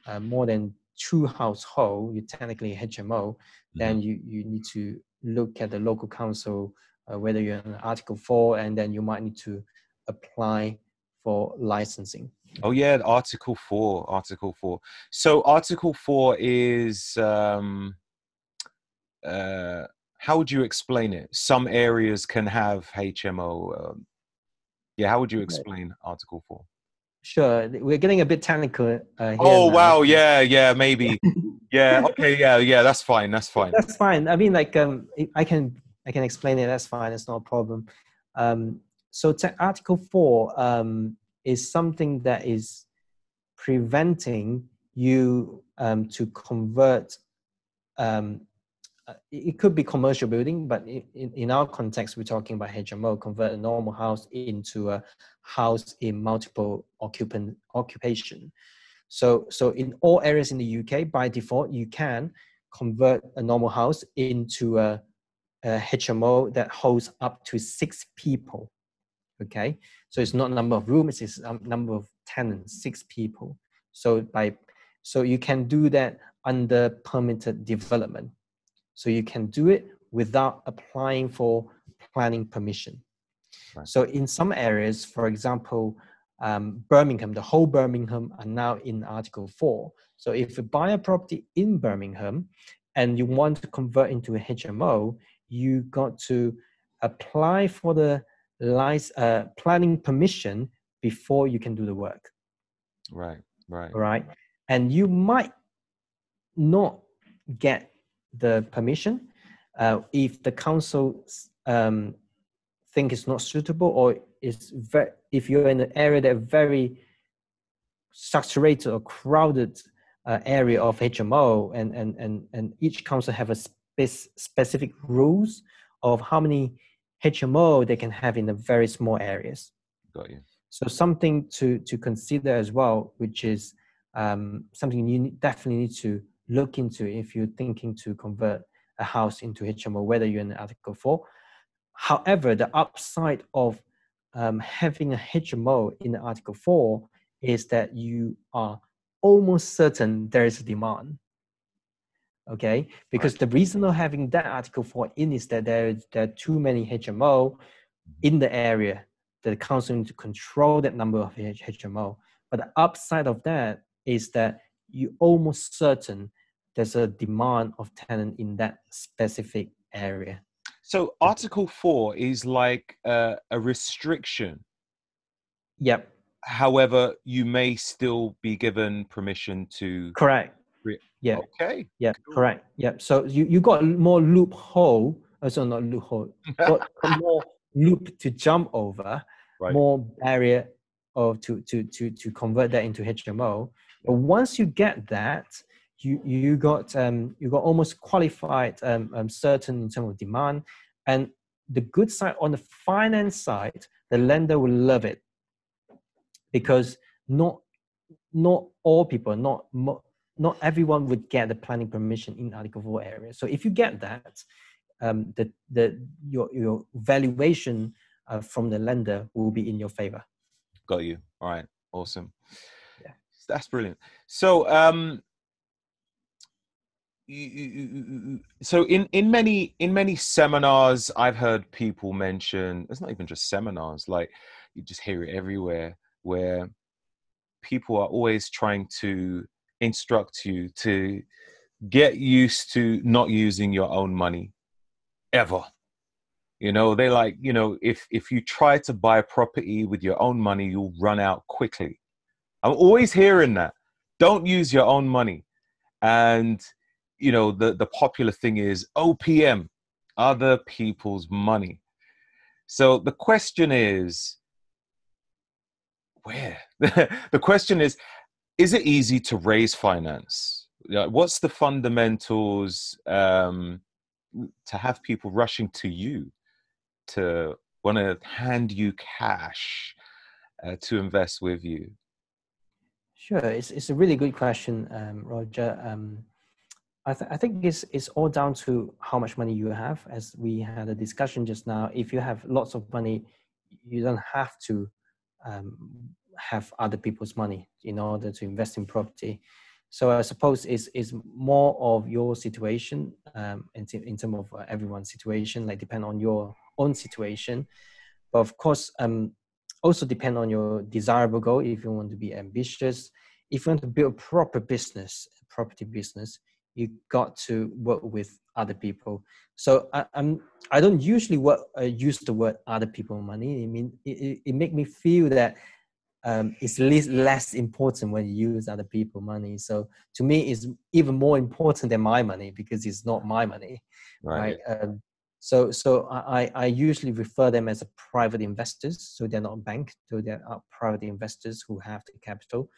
uh, more than two household, you technically HMO, mm-hmm. then you, you need to look at the local council, uh, whether you're in Article 4, and then you might need to apply for licensing. Oh yeah, Article 4, Article 4. So Article 4 is, um, uh, how would you explain it? Some areas can have HMO. Um, yeah, how would you explain Article 4? Sure, we're getting a bit technical. Uh, oh now. wow, yeah, yeah, maybe, yeah, okay, yeah, yeah, that's fine, that's fine. That's fine. I mean, like, um, I can, I can explain it. That's fine. It's not a problem. Um, so, Article Four um, is something that is preventing you um, to convert um, uh, it could be commercial building, but in, in our context, we're talking about HMO, convert a normal house into a house in multiple occupant occupation. So, so in all areas in the UK, by default, you can convert a normal house into a, a HMO that holds up to six people. Okay, so it's not number of rooms; it's a number of tenants, six people. So by so you can do that under permitted development. So you can do it without applying for planning permission. Right. So in some areas, for example, um, Birmingham, the whole Birmingham are now in Article 4. So if you buy a property in Birmingham and you want to convert into a HMO, you got to apply for the uh, planning permission before you can do the work. Right, right. Right. And you might not get the permission. Uh, if the council um, think it's not suitable or is very, if you're in an area that very saturated or crowded uh, area of HMO and, and, and, and each council have a spe- specific rules of how many HMO they can have in the very small areas. Got you. So something to, to consider as well, which is um, something you definitely need to look into if you're thinking to convert a house into HMO, whether you're in Article 4. However, the upside of um, having a HMO in Article 4 is that you are almost certain there is a demand. Okay, because right. the reason of having that Article 4 in is that there, there are too many HMO in the area that the council need to control that number of HMO. But the upside of that is that you're almost certain there's a demand of tenant in that specific area. So Article Four is like a restriction. Yep. However, you may still be given permission to. Correct. Re- yeah. Okay. Yeah. Cool. Correct. Yep. So you you got more loophole. Uh, also, not loophole. got more loop to jump over. Right. More barrier of to to to to convert that into HMO. But once you get that, you you got um, you got almost qualified um, um, certain in terms of demand, and the good side on the finance side, the lender will love it because not not all people, not not everyone would get the planning permission in Article 4 area. So if you get that, um, the the your your valuation uh, from the lender will be in your favor. Got you. All right. Awesome. Yeah. That's brilliant. So um so in in many in many seminars i've heard people mention it's not even just seminars like you just hear it everywhere where people are always trying to instruct you to get used to not using your own money ever. You know they like you know if if you try to buy a property with your own money you'll run out quickly. I'm always hearing that. Don't use your own money. And you know the the popular thing is opm other people's money. So the question is where? The question is is it easy to raise finance? What's the fundamentals um, to have people rushing to you to want to hand you cash uh, to invest with you? Sure it's, it's a really good question um, roger. Um, I, th- I think it's, it's all down to how much money you have. As we had a discussion just now, if you have lots of money, you don't have to um, have other people's money in order to invest in property. So I suppose it's, it's more of your situation um, in, in terms of uh, everyone's situation, like depend on your own situation. But of course, um, also depend on your desirable goal. If you want to be ambitious, if you want to build a proper business, property business, you got to work with other people. So I, I'm I don't usually work, uh, use the word other people money. I mean, it, it, it make me feel that um, it's less, less important when you use other people money. So to me, it's even more important than my money because it's not my money, right? right? Um, so so I, I usually refer them as a private investors. So they're not bank, so they're private investors who have the capital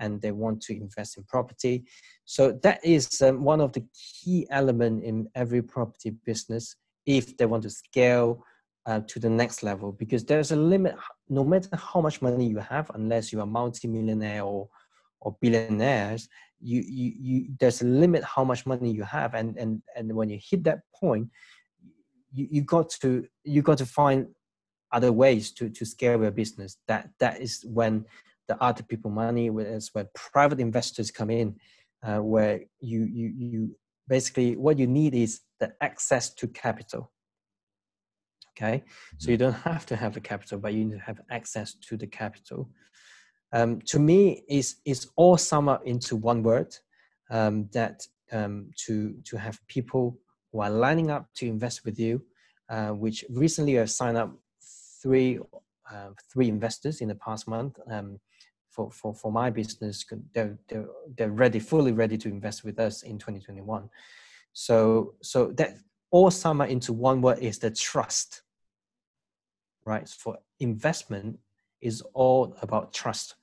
and they want to invest in property. So that is um, one of the key element in every property business if they want to scale uh, to the next level because there's a limit no matter how much money you have unless you're a multi-millionaire or or billionaires you, you you there's a limit how much money you have and and and when you hit that point you, you got to you got to find other ways to to scale your business that that is when the other people money is where private investors come in uh, where you you you basically what you need is the access to capital. Okay? So you don't have to have the capital but you need to have access to the capital. Um, to me is is all sum up into one word um, that um, to to have people who are lining up to invest with you uh, which recently I've signed up three uh, three investors in the past month. Um, for, for, for my business they're, they're, they're ready fully ready to invest with us in 2021 so so that all sum up into one word is the trust right? For investment is all about trust.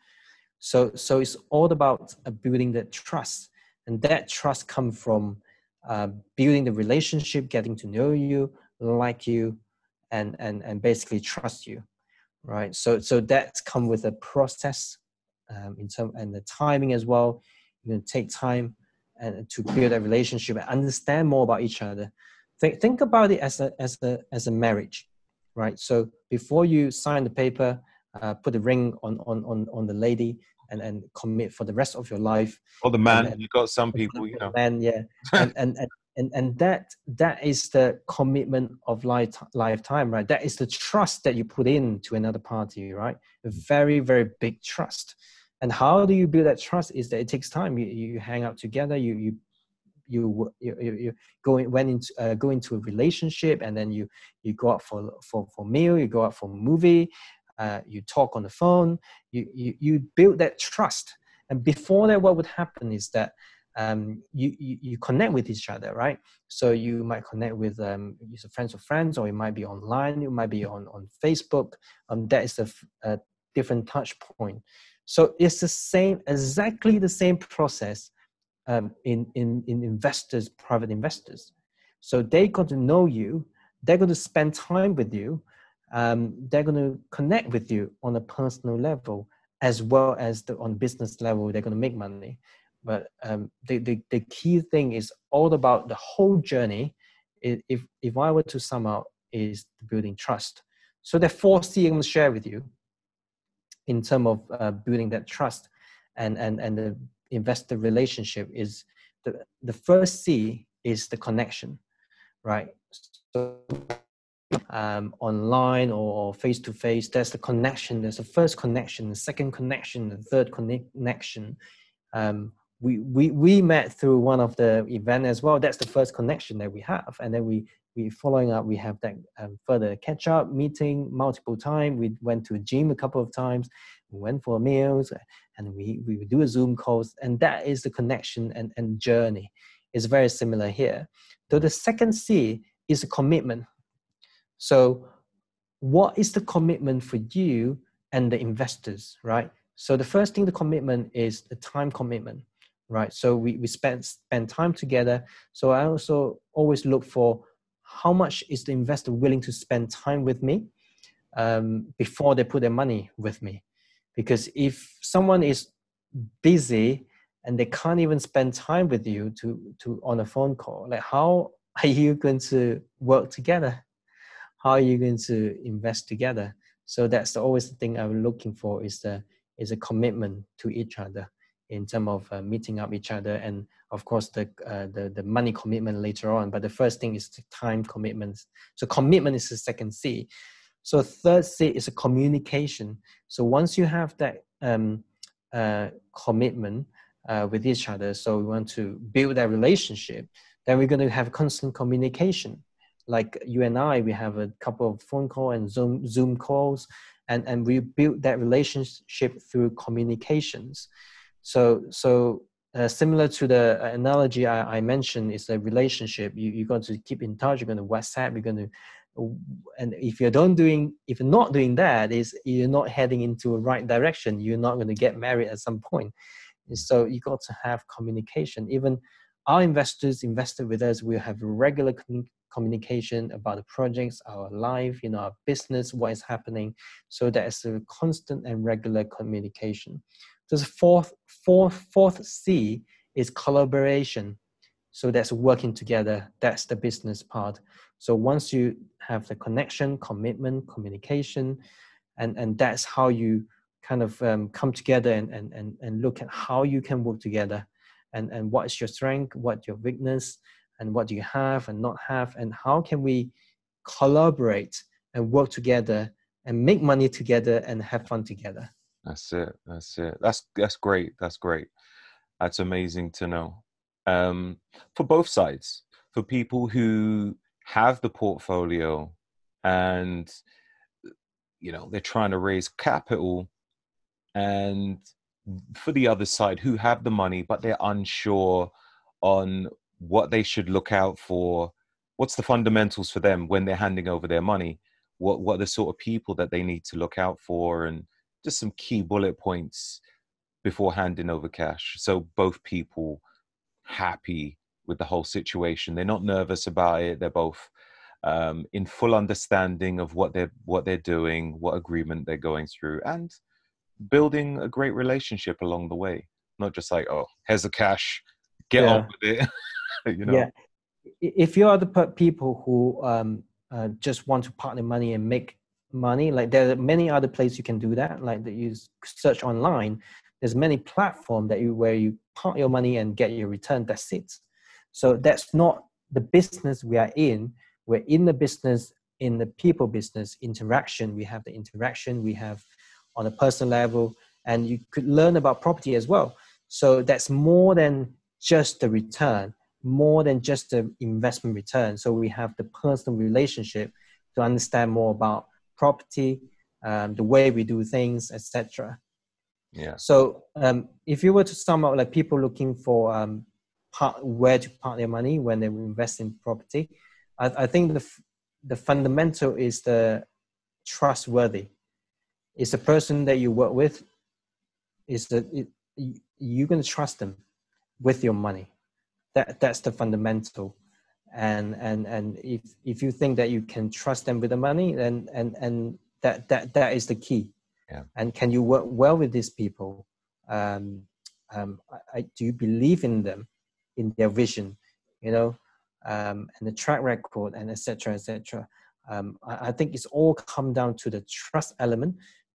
So, so it's all about uh, building that trust, and that trust come from uh, building the relationship, getting to know you, like you, and and and basically trust you, right? So, so that's come with a process, um, in term and the timing as well. You know, take time and to build a relationship and understand more about each other. Think think about it as a as a as a marriage right? So before you sign the paper, uh, put a ring on, on, on, on the lady and, and commit for the rest of your life. Or the man, you got some people, you know. Man, yeah. and, and, and, and, and that, that is the commitment of life, lifetime, right? That is the trust that you put in to another party, right? A very, very big trust. And how do you build that trust is that it takes time. You, you hang out together, you, you you you, you go in, went into uh, go into a relationship and then you you go out for for for meal you go out for movie uh, you talk on the phone you, you you build that trust and before that what would happen is that um, you, you, you connect with each other right so you might connect with um, friends of friends or it might be online it might be on on facebook um, that is a, a different touch point so it's the same exactly the same process um, in, in, in investors, private investors. So they got to know you, they're going to spend time with you, um, they're going to connect with you on a personal level as well as the, on business level, they're going to make money. But um, the, the, the key thing is all about the whole journey. If, if I were to sum up, is building trust. So are four C I'm going to share with you in terms of uh, building that trust and, and, and the investor relationship is the, the first C is the connection, right? So um, online or face to face, there's the connection. There's the first connection, the second connection, the third connection. Um, we, we, we met through one of the event as well. That's the first connection that we have. And then we, we following up, we have that um, further catch up meeting multiple times. We went to a gym a couple of times we went for meals and we, we do a Zoom calls, and that is the connection and, and journey. It's very similar here. So the second C is a commitment. So what is the commitment for you and the investors, right? So the first thing, the commitment is the time commitment, right? So we, we spend spend time together. So I also always look for how much is the investor willing to spend time with me um, before they put their money with me because if someone is busy and they can't even spend time with you to to on a phone call like how are you going to work together how are you going to invest together So that's always the thing I'm looking for is the is a commitment to each other in terms of uh, meeting up each other and of course the, uh, the the money commitment later on. But the first thing is the time commitment so commitment is the second c. So third c is a communication. So once you have that um, uh, commitment uh, with each other so we want to build that relationship then we're going to have constant communication. Like you and i we have a couple of phone call and zoom zoom calls and and we build that relationship through communications so, so uh, similar to the analogy I, I, mentioned is a relationship. You, you're going to keep in touch. You're going to WhatsApp. You're going to, and if you don't doing, if you're not doing that, is you're not heading into a right direction. You're not going to get married at some point. So you got to have communication. Even our investors invested with us. We have regular communication about the projects, our life, you know, our business, what is happening. So there's a constant and regular communication. The fourth, fourth, fourth C is collaboration. So that's working together. That's the business part. So once you have the connection, commitment, communication, and, and that's how you kind of um, come together and, and, and, and look at how you can work together and, and what is your strength, what your weakness, and what do you have and not have, and how can we collaborate and work together and make money together and have fun together. That's it. That's it. That's that's great. That's great. That's amazing to know. Um, for both sides, for people who have the portfolio and you know they're trying to raise capital, and for the other side who have the money but they're unsure on what they should look out for. What's the fundamentals for them when they're handing over their money? What what are the sort of people that they need to look out for and just some key bullet points before handing over cash. So both people happy with the whole situation. They're not nervous about it. They're both um, in full understanding of what they're what they're doing, what agreement they're going through, and building a great relationship along the way. Not just like, oh, here's the cash, get yeah. on with it. you know. Yeah. If you are the people who um, uh, just want to partner money and make money like there are many other places you can do that like that you search online. There's many platform that you where you park your money and get your return. That's it. So that's not the business we are in. We're in the business in the people business interaction. We have the interaction we have on a personal level and you could learn about property as well. So that's more than just the return more than just the investment return. So we have the personal relationship to understand more about property, um, the way we do things, etc. Yeah. So um, if you were to sum up like people looking for um, part, where to park their money when they invest in property, I, I think the the fundamental is the trustworthy. It's the person that you work with. Is that it, you're going to trust them with your money. That that's the fundamental and and and if if you think that you can trust them with the money then and and that that that is the key yeah. and can you work well with these people um, um, I, do you believe in them in their vision you know um, and the track record and etc etc um, I, I, think it's all come down to the trust element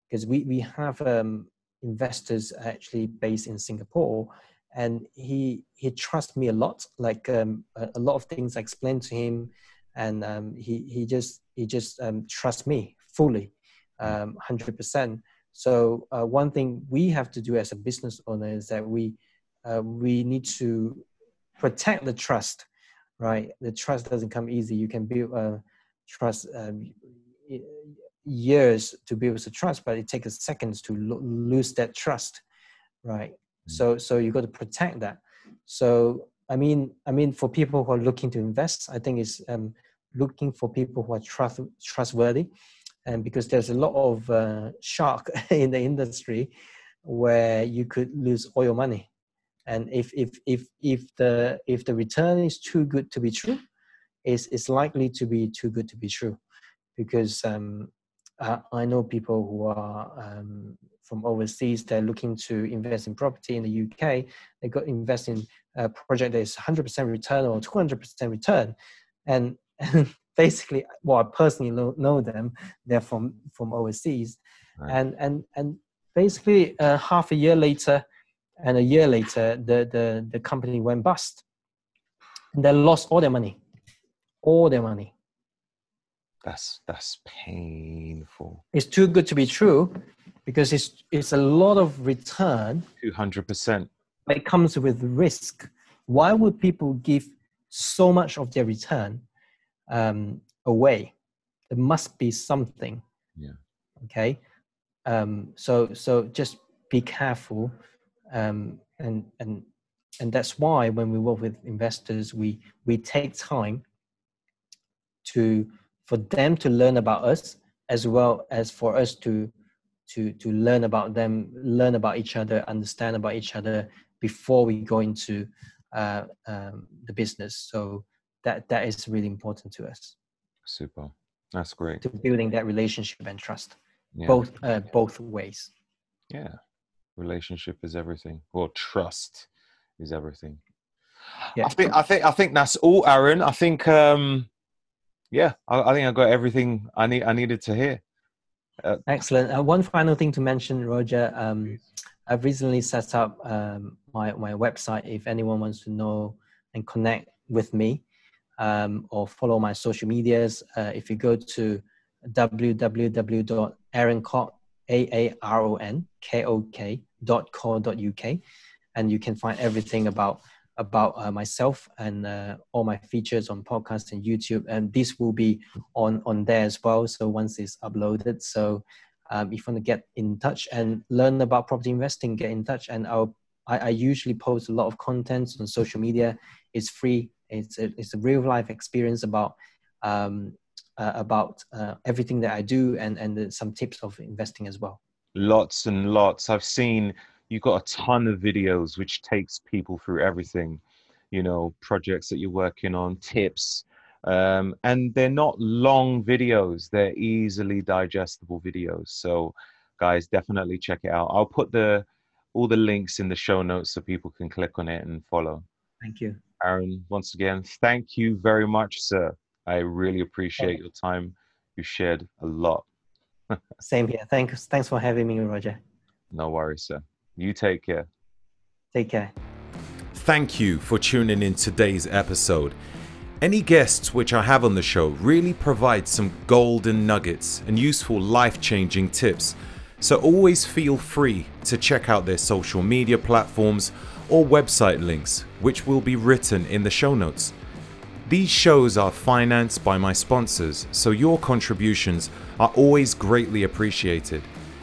because we we have um, investors actually based in singapore and he he trusts me a lot like um, a, a, lot of things i explained to him and um, he he just he just um, trusts me fully 100% um, so uh, one thing we have to do as a business owner is that we uh, we need to protect the trust right? The trust doesn't come easy. You can build uh, trust um, years to build a trust but it takes seconds to lo- lose that trust right. So so you got to protect that. So I mean I mean for people who are looking to invest, I think it's um, looking for people who are trust trustworthy, and because there's a lot of uh, shark in the industry where you could lose all your money, and if if if if the if the return is too good to be true, it's it's likely to be too good to be true, because um, I know people who are um, from overseas, they're looking to invest in property in the UK. They got invest in a project that is 100% return or 200% return, and, and basically, well, I personally know, know them. They're from from overseas, Right. and and and basically, uh, half a year later, and a year later, the the the company went bust. And they lost all their money, all their money. That's that's painful. It's too good to be true, because it's it's a lot of return Two hundred percent. but it comes with risk. Why would people give so much of their return um, away? There must be something. Yeah. Okay. Um, so so just be careful, um, and and and that's why when we work with investors, we we take time to for them to learn about us as well as for us to to to learn about them, learn about each other, understand about each other before we go into uh, um, the business. So that that is really important to us Super. That's great. to building that relationship and trust Yeah. both uh, both ways. Yeah. Relationship is everything. Or trust is everything. Yeah. I think I think I think that's all, Aaron. I think um yeah, I, I think I got everything I need I needed to hear. Excellent. Uh, one final thing to mention, Roger. Um, I've recently set up um, my my website. If anyone wants to know and connect with me, um, or follow my social medias, uh, if you go to www.aaronkok a a r o n k o k dot co dot uk, and you can find everything about about uh, myself and uh, all my features on podcast and YouTube. And this will be on on there as well. So once it's uploaded, so um, if you want to get in touch and learn about property investing, get in touch. And I'll, I, I usually post a lot of content on social media. It's free. It's a, it's a real life experience about um, uh, about uh, everything that I do and and uh, some tips of investing as well. Lots and lots. I've seen you've got a ton of videos which takes people through everything, you know, projects that you're working on, tips. Um, and they're not long videos, they're easily digestible videos. So guys, definitely check it out. I'll put the all the links in the show notes so people can click on it and follow. Thank you. Aaron, once again, thank you very much, sir. I really appreciate your time. You shared a lot. Same here. Thanks. Thanks for having me, Roger. No worries, sir. You take care. Take care. Thank you for tuning in today's episode. Any guests which I have on the show really provide some golden nuggets and useful life changing tips. So always feel free to check out their social media platforms or website links, which will be written in the show notes. These shows are financed by my sponsors, so your contributions are always greatly appreciated.